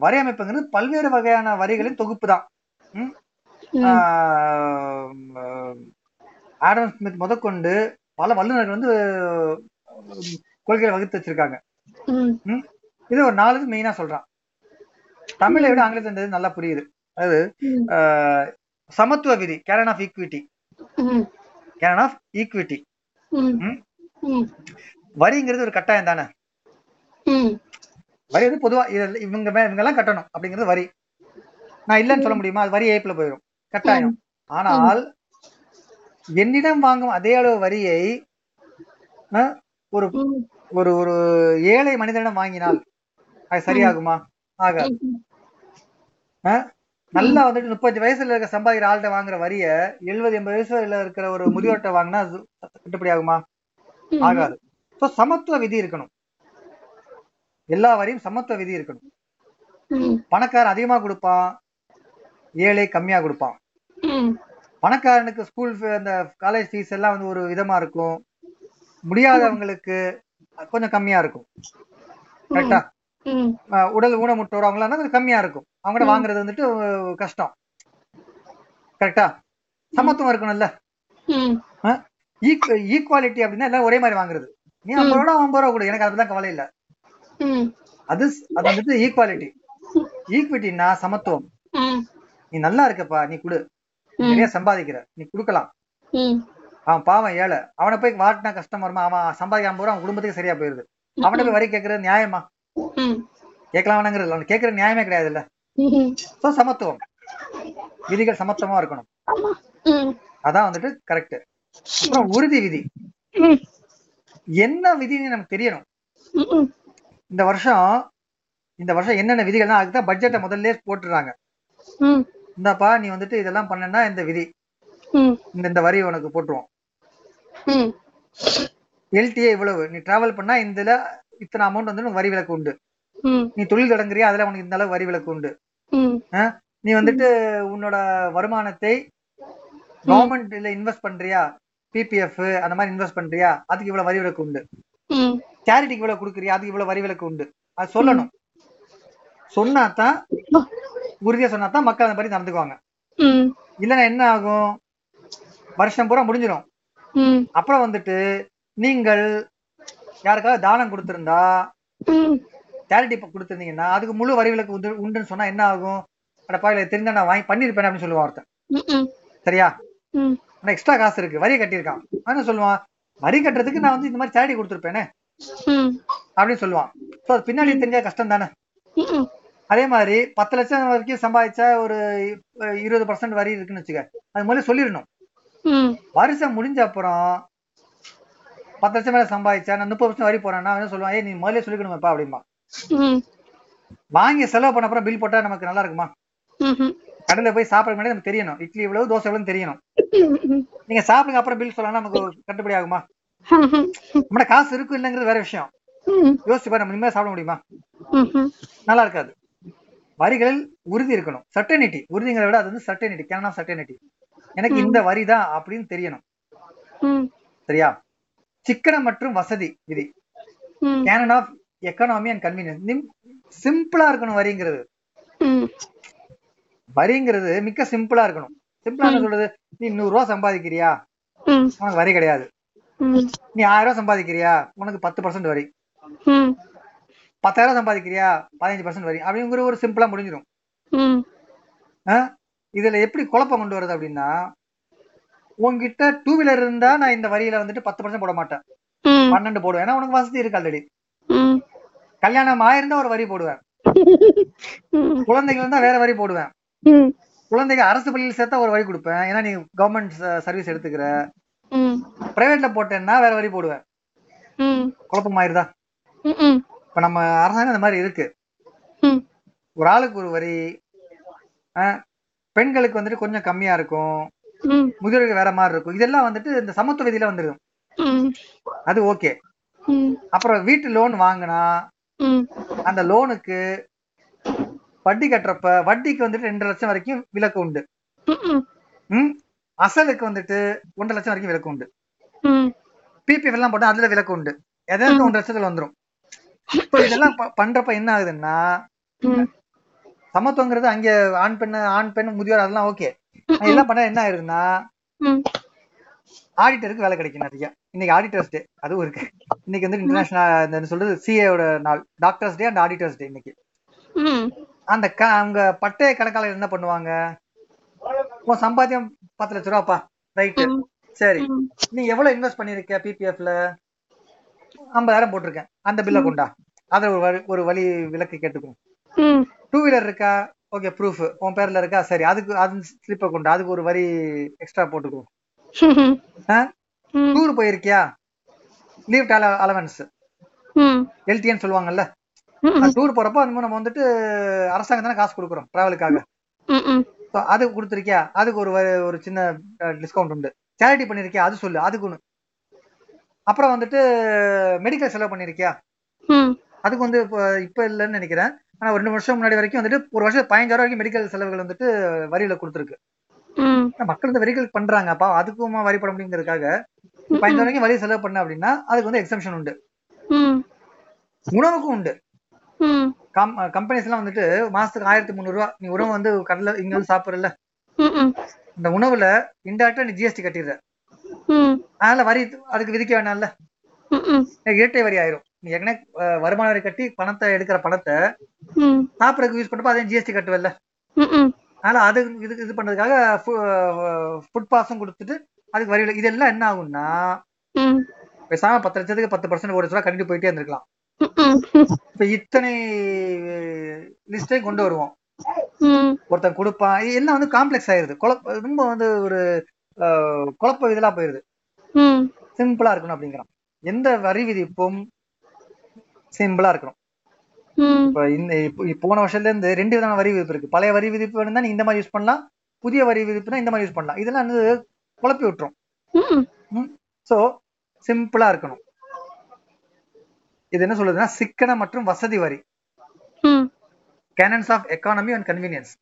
வரி அமைப்புங்கிறது பல்வேறு வகையான வரிகளின் தொகுப்பு தான் ஆடம் ஸ்மித் முதற்கொண்டு பல வல்லுநர்கள் வந்து கொள்கைகளை வகுத்து வச்சிருக்காங்க? இது ஒரு நாலு மெயினா சொல்றான். தமிழை விட இது நல்லா புரியுது. அதாவது சமத்துவ விதி canon of equity canon of equity வரிங்கிறது ஒரு கட்டாயம் தானே? வரி வந்து பொதுவா இவங்க இவங்க எல்லாம் கட்டணும் அப்படிங்கிறது வரி. நான் இல்லைன்னு சொல்ல முடியுமா? அது வரி ஏய்ப்புல போயிடும் கட்டாயம். ஆனால் என்னிடம் வாங்கும் அதே அளவு வரியை ஒரு ஒரு ஒரு ஏழை மனிதனிடம் வாங்கினால் அது சரியாகுமா? ஆகாது. நல்லா வந்துட்டு முப்பது வயசுல இருக்க சம்பாதிக்கிற ஆள்கிட்ட வாங்குற வரிய எழுபது எண்பது வயசுல இருக்கிற ஒரு முதியோர்கிட்ட வாங்கினா கட்டுப்படி ஆகுமா? ஆகாது. ஸோ சமத்துவ விதி இருக்கணும். எல்லா வரியும் சமத்துவ விதி இருக்கணும். பணக்காரன் அதிகமா கொடுப்பான் ஏழை கம்மியா கொடுப்பான். பணக்காரனுக்கு ஸ்கூல் அந்த காலேஜ் ஃபீஸ் எல்லாம் வந்து ஒரு விதமா இருக்கும். முடியாதவங்களுக்கு கொஞ்சம் கம்மியா இருக்கும். கரெக்டா உடல் ஊனமுட்டோர் அவங்களாம் கொஞ்சம் கம்மியா இருக்கும். அவங்கள்ட்ட வாங்குறது வந்துட்டு கஷ்டம். கரெக்டா சமத்துவம் இருக்கணும்ல. ஈக்குவாலிட்டி அப்படின்னா எல்லாம் ஒரே மாதிரி வாங்குறது. நீ ஐம்பது ரூபா ஐம்பது ரூபா கொடு. எனக்கு அதுதான் கவலை இல்ல. அது அது வந்துட்டு ஈக்குவாலிட்டி ஈக்விட்டினா சமத்துவம். நீ நல்லா இருக்கப்பா. நீ குடு. நிறைய சம்பாதிக்கிற. நீ கொடுக்கலாம். அவன் பாவம் ஏழை. அவனை போய் வாட்டினா கஷ்டம் வருமா? அவன் சம்பாதிக்காம போற அவன் குடும்பத்துக்கு சரியா போயிருது. அவனை போய் வரி கேட்கறது நியாயமா? கேட்கலாம் வேணாங்கிறது அவன் கேட்கற நியாயமே கிடையாது இல்ல சோ சமத்துவம். விதிகள் சமத்துவமா இருக்கணும். அதான் வந்துட்டு கரெக்ட் அப்புறம் உறுதி விதி. என்ன விதின்னு நமக்கு தெரியணும். இந்த வருஷம் இந்த வருஷம் என்னென்ன விதிகள்னா அதுக்கு தான் பட்ஜெட்டை முதல்ல போட்டுறாங்க. இந்தாப்பா நீ வந்துட்டு இதெல்லாம் பண்ணனா இந்த விதி. இந்த இந்த வரி உனக்கு போட்டுருவோம். எல்டிஏ இவ்வளவு. நீ டிராவல் பண்ணா இதுல இத்தனை அமௌண்ட் வந்து உனக்கு வரி விலக்கு உண்டு. நீ தொழில் தொடங்குறியா அதுல உனக்கு இந்த அளவு வரி விலக்கு உண்டு. நீ வந்துட்டு உன்னோட வருமானத்தை கவர்மெண்ட்ல இன்வெஸ்ட் பண்றியா பிபிஎஃப் அந்த மாதிரி இன்வெஸ்ட் பண்றியா அதுக்கு இவ்வளவு வரி விலக்கு உண்டு. சேரிட்டிக்கு இவ்வளவு கொடுக்குறியா அதுக்கு இவ்வளவு வரி விலக்கு உண்டு. அது சொல்லணும். சொன்னாதான் உறுதியா சொன்னாதான் மக்கள் அந்த மாதிரி நடந்துக்குவாங்க. இல்லைன்னா என்ன ஆகும்? வருஷம் பூரா முடிஞ்சிடும் அப்புறம் வந்துட்டு நீங்கள் யாருக்காவது தானம் கொடுத்திருந்தா சேரிட்டி கொடுத்திருந்தீங்கன்னா அதுக்கு முழு வரி விலக்கு உண்டு உண்டுன்னு சொன்னா என்ன ஆகும்? அட பாயில தெரிஞ்சா நான் வாங்கி பண்ணிருப்பேன் அப்படின்னு சொல்லுவான் ஒருத்தன். சரியா? ஆனா எக்ஸ்ட்ரா காசு இருக்கு வரி கட்டியிருக்கான். அவன் சொல்லுவான்? வரி கட்டுறதுக்கு நான் வந்து இந்த மாதிரி சேரிட்டி கொடுத்துருப்பேனே அப்படின்னு சொல்லுவான். ஸோ அது பின்னாடி தெரிஞ்சா கஷ்டம் தானே? அதே மாதிரி பத்து லட்சம் வரைக்கும் சம்பாதிச்சா ஒரு இருபது பர்சன்ட் வரி இருக்குன்னு வச்சுக்க அது முதல்ல சொல்லிடணும். வருஷம் முடிஞ்ச அப்புறம் பத்து லட்சம் மேல சம்பாதிச்சா நான் முப்பது பர்சன்ட் வரி போறேன்னா என்ன சொல்லுவான் ஏய் நீ முதல்ல சொல்லிக்கணுமேப்பா அப்படிம்பா. ம். வாங்கி செலவு பண்ண அப்புறம் பில் போட்டா நமக்கு நல்லா இருக்குமா? கடையில போய் சாப்பிட முன்னாடி நமக்கு தெரியணும். இட்லி இவ்வளவு தோசை எவ்வளவு தெரியணும். நீங்க சாப்பிடுங்க அப்புறம் பில் சொல்லலாம் நமக்கு கட்டுப்படி ஆகுமா? நம்மட காசு இருக்கு இல்லைங்கிறது வேற விஷயம். யோசிச்சு பாரு நம்ம சாப்பிட முடியுமா? நல்லா இருக்காது. வரிகளில் உறுதி இருக்கணும். சர்டனிட்டி உறுதிங்கிறத விட அது வந்து சர்டனிட்டி கேன் சர்டனிட்டி எனக்கு இந்த வரி தான் அப்படின்னு தெரியணும். சரியா? சிக்கனம் மற்றும் வசதி விதி. Canon of economy and convenience சிம்பிளா இருக்கணும் வரிங்கிறது. வரிங்கிறது மிக்க சிம்பிளா இருக்கணும். சிம்பிளா என்ன சொல்றது? நீ நூறு ரூபா சம்பாதிக்கிறியா? உனக்கு வரி கிடையாது. நீ ஆயிரம் ரூபாய் சம்பாதிக்கிறியா? உனக்கு பத்து பர்சன்ட் வரி. பத்தாயிரம் சம்பாதிக்கிறியா? பதினஞ்சு பர்சன்ட் வரி. அப்படிங்கிற ஒரு சிம்பிளா முடிஞ்சிடும். இதுல எப்படி குழப்பம் கொண்டு வருது அப்படின்னா உன்கிட்ட டூ வீலர் இருந்தா நான் இந்த வரியில வந்துட்டு பத்து பர்சன்ட் போட மாட்டேன். பன்னெண்டு போடுவேன். ஏன்னா உனக்கு வசதி இருக்கு ஆல்ரெடி கல்யாணம் ஆயிருந்தா ஒரு வரி போடுவேன். குழந்தைகள் இருந்தா வேற வரி போடுவேன். குழந்தைங்க அரசு பள்ளியில் சேர்த்தா ஒரு வரி கொடுப்பேன். ஏன்னா நீ கவர்மெண்ட் சர்வீஸ் எடுத்துக்கிற. பிரைவேட்ல போட்டேன்னா வேற வரி போடுவேன். குழப்பமாயிருதா? இப்ப நம்ம அரசாங்கம் இந்த மாதிரி இருக்கு. ஒரு ஆளுக்கு ஒரு வரி பெண்களுக்கு வந்துட்டு கொஞ்சம் கம்மியா இருக்கும். முதியோருக்கு வேற மாதிரி இருக்கும். இதெல்லாம் வந்துட்டு இந்த சமத்துவ விதியில வந்துடும் அது ஓகே. அப்புறம் வீட்டு லோன் வாங்கினா அந்த லோனுக்கு வட்டி கட்டுறப்ப வட்டிக்கு வந்துட்டு ரெண்டு லட்சம் வரைக்கும் விலக்கு உண்டு. அசலுக்கு வந்துட்டு ஒன்றரை லட்சம் வரைக்கும் விலக்கு உண்டு. பிபிஎஃப் எல்லாம் போட்டா அதுல விலக்கு உண்டு. எதாவது ஒன்றரை லட்சத்துல வந்துரும். இப்போ இதெல்லாம் பண்றப்ப என்ன ஆகுதுன்னா சமத்துவங்கிறது அங்க ஆண் பெண் ஆண் பெண் முதியோர் அதெல்லாம் ஓகே இதெல்லாம் பண்ணா என்ன ஆயிருதுன்னா ஆடிட்டருக்கு வேலை கிடைக்கும் நிறைய. இன்னைக்கு ஆடிட்டர்ஸ் டே அதுவும் இருக்கு. இன்னைக்கு வந்து இன்டர்நேஷனல் சொல்றது சிஏவோட நாள். Doctors day and auditors day இன்னைக்கு. அந்த க அவங்க பட்டய கணக்காளர் என்ன பண்ணுவாங்க? உன் சம்பாத்தியம் பத்து லட்ச ரூபாப்பா. ரைட்டு சரி. நீ எவ்வளவு இன்வெஸ்ட் பண்ணிருக்க பிபிஎஃப்ல ஐம்பதாயிரம் போட்டிருக்கேன். அந்த பில்ல கொண்டா. அதுல ஒரு ஒரு வழி விலக்கு கேட்டுக்கும் டூ வீலர் இருக்கா? ஓகே ப்ரூஃப் உன் பேர்ல இருக்கா? சரி அதுக்கு அது ஸ்லிப்பை கொண்டா அதுக்கு ஒரு வரி எக்ஸ்ட்ரா போட்டுக்கும் டூர் போயிருக்கியா? லீவ் அலவன்ஸ் எல்டின்னு சொல்லுவாங்கல்ல? டூர் போறப்போ அந்த நம்ம வந்துட்டு அரசாங்கம் தானே காசு கொடுக்குறோம் டிராவலுக்காக அது கொடுத்துருக்கியா? அதுக்கு ஒரு ஒரு சின்ன டிஸ்கவுண்ட் உண்டு. சேரிட்டி பண்ணிருக்கியா? அது சொல்லு அதுக்கு ஒண்ணு. அப்புறம் வந்துட்டு மெடிக்கல் செலவு பண்ணிருக்கியா? அதுக்கு வந்து இப்போ இப்போ இல்லைன்னு நினைக்கிறேன். ஆனா ஒரு ரெண்டு வருஷம் முன்னாடி வரைக்கும் வந்துட்டு ஒரு வருஷம் பதினஞ்சாயிரம் வரைக்கும் மெடிக்கல் செலவுகள் வந்துட்டு வரியில கொடுத்துருக்கு. மக்கள் இந்த வரிகள் பண்றாங்க. அப்பா அதுக்குமா வரி போட முடியுங்கிறதுக்காக பதினஞ்சாயிரம் வரைக்கும் வரி செலவு பண்ண அப்படின்னா அதுக்கு வந்து எக்ஸம்ஷன் உண்டு. உணவுக்கும் உண்டு. கம்பெனிஸ் எல்லாம் வந்துட்டு மாசத்துக்கு ஆயிரத்தி முந்நூறு ரூபா நீ உணவு வந்து கடல இங்க வந்து சாப்பிடுறல இந்த உணவுல இன்டெரக்டா நீ ஜிஎஸ்டி கட்டிடுற. அதனால வரி அதுக்கு விதிக்க வேணாம்ல. இரட்டை வரி ஆயிரும். ஏற்கனவே வருமான வரி கட்டி பணத்தை எடுக்கிற பணத்தை சாப்பிடறதுக்கு யூஸ் பண்றப்ப அதையும் ஜிஎஸ்டி கட்டுவல்ல? அதனால அது இது இது பண்றதுக்காக ஃபுட் பாஸும் கொடுத்துட்டு அதுக்கு வரி இதெல்லாம் என்ன ஆகும்னா பேசாம பத்து லட்சத்துக்கு பத்து பர்சன்ட் ஒரு லட்ச ரூபா கட்டிட்டு போயிட்டே இருந்திருக்கலாம். இப்ப இத்தனை லிஸ்டையும் கொண்டு வருவோம். ஒருத்தன் கொடுப்பான். இது எல்லாம் வந்து காம்ப்ளெக்ஸ் ஆயிருது. குழப்ப ரொம்ப வந்து ஒரு குழப்ப இதெல்லாம் போயிருது. சிம்பிளா இருக்கணும் அப்படிங்கிறான். எந்த வரி விதிப்பும் சிம்பிளா இருக்கணும். இப்ப இந்த போன வருஷத்துல இருந்து ரெண்டு விதமான வரி விதிப்பு இருக்கு. பழைய வரி விதிப்பு வேணும்னா நீ இந்த மாதிரி யூஸ் பண்ணலாம். புதிய வரி விதிப்புனா இந்த மாதிரி யூஸ் பண்ணலாம். இதெல்லாம் வந்து குழப்பி விட்டுரும். சோ சிம்பிளா இருக்கணும். இது என்ன சொல்லுதுன்னா சிக்கன மற்றும் வசதி வரி. Canons of economy and convenience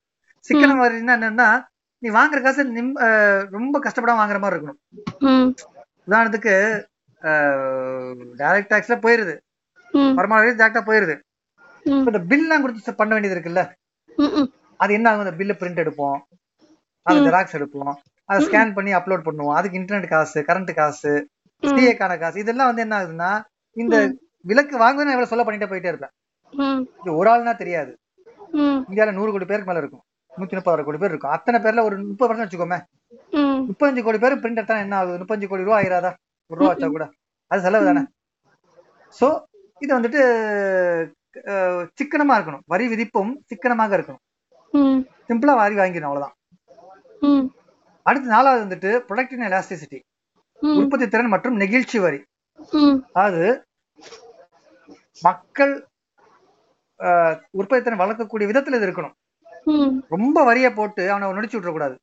சிக்கன வரின்னா என்னன்னா நீ வாங்குற காசு நிம் ரொம்ப கஷ்டப்படாம வாங்குற மாதிரி இருக்கணும். உதாரணத்துக்கு டைரக்ட் டாக்ஸ்ல போயிருது. ம். வருமான வரி டேரக்டா போயிருது. இந்த பில்லாம் கொடுத்து பண்ண வேண்டியது இருக்குல்ல? அது என்ன ஆகும்? இந்த பில்ல பிரிண்ட் எடுப்போம். அது ஜெராக்ஸ் எடுப்போம். அதை ஸ்கேன் பண்ணி அப்லோட் பண்ணுவோம். அதுக்கு இன்டர்நெட் காசு கரண்ட் காசு சிஏக்கான காசு. இதெல்லாம் வந்து என்ன ஆகுதுன்னா இந்த விலக்கு வாங்குவேன் எவ்வளவு சொல்ல பண்ணிட்டே போயிட்டே இருப்பேன். இது ஒரு ஆள்னா தெரியாது. இந்தியால நூறு கோடி பேருக்கு மேல இருக்கும். நூத்தி முப்பதாறு கோடி பேர் இருக்கும். அத்தனை பேர்ல ஒரு முப்பது பர்சன்ட் வச்சுக்கோமே. ம். முப்பத்தஞ்சு கோடி பேர் பிரிண்ட் எடுத்தா என்ன ஆகுது? முப்பத்தஞ்சு கோடி ரூபா ஆயிராதா? ஒரு ரூபா வச்சா கூட. அது செலவு தானே? சோ இது வந்துட்டு சிக்கனமா இருக்கணும். வரி விதிப்பும் சிக்கனமாக இருக்கணும். சிம்பிளா வரி வாங்கிடணும் அவ்வளவுதான். அடுத்து நாலாவது வந்துட்டு ப்ரொடக்டிவ் எலாஸ்டிசிட்டி உற்பத்தி திறன் மற்றும் நெகிழ்ச்சி வரி. அதாவது மக்கள் உற்பத்தி திறன் வளர்க்கக்கூடிய விதத்துல இது இருக்கணும். ரொம்ப வரியை போட்டு அவனை நொடிச்சு விட்டுற கூடாது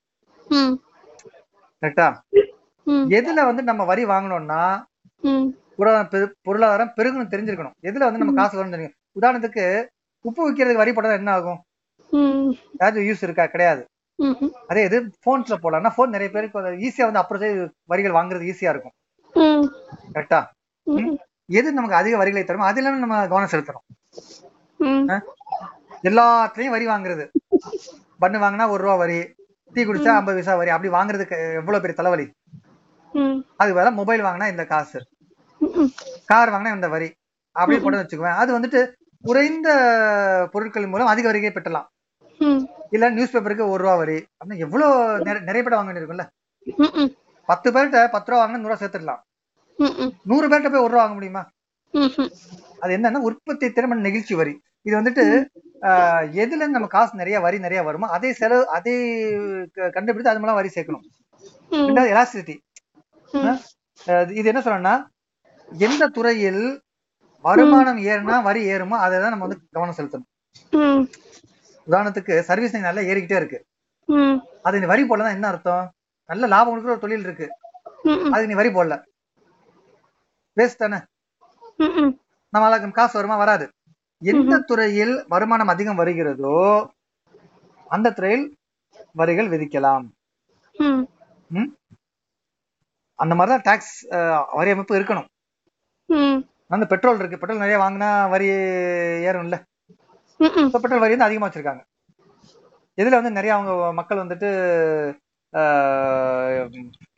கரெக்டா எதுல வந்து நம்ம வரி வாங்கணும்னா பொருளாதாரம் பெரு- பொருளாதாரம் பெருகணும் தெரிஞ்சிருக்கணும். எதுல வந்து நம்ம காசு வரணும் தெரியும்? உதாரணத்துக்கு உப்பு விற்கிறதுக்கு வரி போட்டா என்ன ஆகும்? ஏதாச்சும் யூஸ் இருக்கா? கிடையாது. அதே இது போன்ஸ்ல போடலாம்னா போன் நிறைய பேருக்கு ஈஸியா வந்து அப்புறம் வரிகள் வாங்குறது ஈஸியா இருக்கும். கரெக்டா எது நமக்கு அதிக வரிகளை தருமோ அதுல நம்ம கவனம் செலுத்தணும். எல்லாத்துலயும் வரி வாங்குறது. பண்ணு வாங்கினா ஒரு ரூபா வரி டீ குடிச்சா ஐம்பது பைசா வரி அப்படி வாங்குறதுக்கு எவ்வளவு பெரிய தலைவலி? அதுக்கு வேற மொபைல் வாங்கினா இந்த காசு. கார் வாங்கினா இந்த வரி. அப்படி போட்டு வச்சுக்குவேன். அது வந்துட்டு குறைந்த பொருட்கள் மூலம் அதிக வரியை பெற்றலாம். இல்ல நியூஸ் பேப்பருக்கு ஒரு ரூபா வரி. அப்படின்னு எவ்வளவு நிறைய- பேர் வாங்க வேண்டியிருக்கும்ல பத்து பேர்கிட்ட பத்து ரூபா வாங்கினா நூறு ரூபா சேர்த்துடலாம். நூறு பேர்கிட்ட போய் ஒரு ரூபா வாங்க முடியுமா? அது என்னன்னா உற்பத்தி திறன் நெகிழ்ச்சி வரி. இது வந்துட்டு எதுல நம்ம காசு நிறைய வரி நிறைய வருமோ அதே செலவு அதே கண்டுபிடித்து அது மூலம் வரி சேர்க்கணும். ம் இது என்ன சொல்லணும்னா எந்த துறையில் வருமானம் ஏறுனா வரி ஏறுமோ அதை தான் நம்ம வந்து கவனம் செலுத்தணும். உதாரணத்துக்கு சர்வீஸ் நல்லா ஏறிக்கிட்டே இருக்கு. அது நீ வரி போடலாம் என்ன அர்த்தம்? நல்ல லாபம் கொடுக்குற ஒரு தொழில் இருக்கு. அதுக்கு நீ வரி போடல. வேஸ்ட் தானே? நம்மளுக்கு காசு வருமா வராது. எந்த துறையில் வருமானம் அதிகம் வருகிறதோ அந்த துறையில் வரிகள் விதிக்கலாம்? அந்த மாதிரிதான் டாக்ஸ் வரி அமைப்பு இருக்கணும். அந்த பெட்ரோல் இருக்கு. பெட்ரோல் நிறைய வாங்கினா வரி ஏறும்ல. பெட்ரோல் வரி வந்து அதிகமா வச்சிருக்காங்க. இதுல வந்து நிறைய அவங்க மக்கள் வந்துட்டு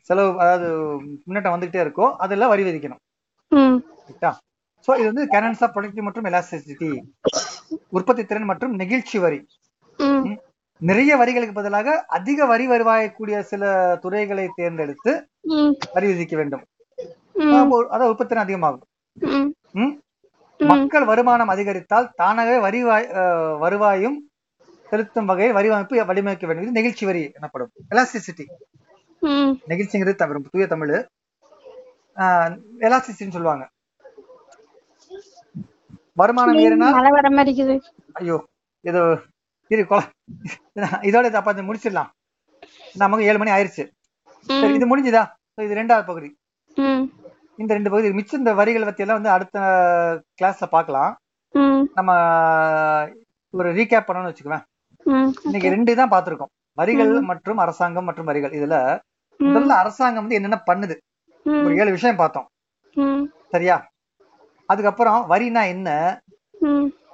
செலவு அதாவது முன்னேற்றம் வந்துகிட்டே இருக்கோ அதெல்லாம் வரி விதிக்கணும். சோ இது வந்து கேரன்ஸ் ஆஃப் ப்ரொடக்டிவ் மற்றும் எலாஸ்டிசிட்டி உற்பத்தி திறன் மற்றும் நெகிழ்ச்சி வரி. நிறைய வரிகளுக்கு பதிலாக அதிக வரி வருவாயக்கூடிய சில துறைகளை தேர்ந்தெடுத்து வரி விதிக்க வேண்டும். அதான் உற்பத்தி அதிகமாகும்? மக்கள் வருமானம் அதிகரித்தால் தானாகவே வரி வருவாயும் செலுத்தும் வகையில் வரி அமைப்பு வடிவமைக்க வேண்டும் இது நெகிழ்ச்சி வரி எனப்படும். எலாஸ்டிசிட்டி நெகிழ்ச்சிங்கிறது தமிழ் தூய தமிழ். எலாஸ்டிசிட்டின்னு சொல்லுவாங்க. வருமானம் ஏறினா ஐயோ இது கொலை. இதோட இதை முடிச்சிடலாம். நமக்கு ஏழு மணி ஆயிருச்சு. இது முடிஞ்சுதா? இது ரெண்டாவது பகுதி. இந்த ரெண்டு பகுதி மிச்சம் இந்த வரிகள் பத்தி எல்லாம் வந்து அடுத்த கிளாஸ்ல பார்க்கலாம். ம். நம்ம ஒரு ரீகேப் பண்ணணும்னு வச்சுக்குவேன். இன்னைக்கு ரெண்டு தான் பார்த்திருக்கோம். வரிகள் மற்றும் அரசாங்கம் மற்றும் வரிகள். இதுல முதல்ல அரசாங்கம் வந்து என்னென்ன பண்ணுது? ஒரு ஏழு விஷயம் பார்த்தோம். சரியா? அதுக்கப்புறம் வரினா என்ன?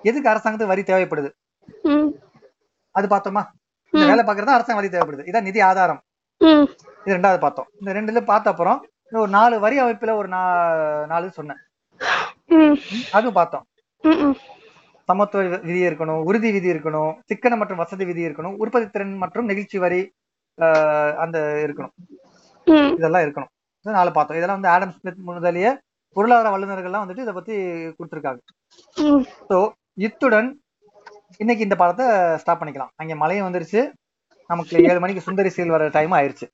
எதுக்கு அரசாங்கத்துக்கு வரி தேவைப்படுது? அது பார்த்தோமா? இந்த வேலை பார்க்கறது அரசாங்க வரி தேவைப்படுது. இதான் நிதி ஆதாரம். இது ரெண்டாவது பார்த்தோம். இந்த ரெண்டுல பார்த்த அப்புறம் ஒரு நாலு வரி அமைப்புல ஒரு நாலு சொன்னேன். அதுவும் பார்த்தோம். சமத்துவ விதி இருக்கணும் உறுதி விதி இருக்கணும் சிக்கன மற்றும் வசதி விதி இருக்கணும் உற்பத்தி திறன் மற்றும் நெகிழ்ச்சி வரி அந்த இருக்கணும். இதெல்லாம் இருக்கணும். இது நாலு பார்த்தோம். இதெல்லாம் வந்து ஆடம் ஸ்மித் முதலிய பொருளாதார வல்லுநர்கள்லாம் வந்துட்டு இதை பத்தி கொடுத்துருக்காங்க. ஸோ இத்துடன் இன்னைக்கு இந்த பாடத்தை ஸ்டாப் பண்ணிக்கலாம். அங்க மழையும் வந்துருச்சு. நமக்கு ஏழு மணிக்கு சுந்தரி சீல் வர டைம் ஆயிருச்சு.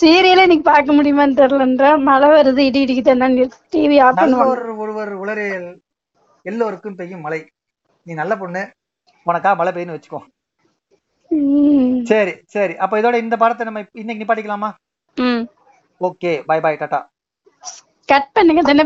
சீரியலே இன்னைக்கு பார்க்க முடியுமான்னு தெரியலன்ற மழை வருது இடி இடிக்குது டிவி ஆஃப் பண்ணுவாங்க. ஒருவர் உளறியல் எல்லோருக்கும் பெய்யும் மழை. நீ நல்ல பொண்ணு உனக்கா மழை பெய்யுன்னு வச்சுக்கோ. சரி சரி. அப்ப இதோட இந்த பாடத்தை நம்ம இன்னைக்கு நிப்பாட்டிக்கலாமா? Okay bye bye tata. Cut பண்ணுங்க தானே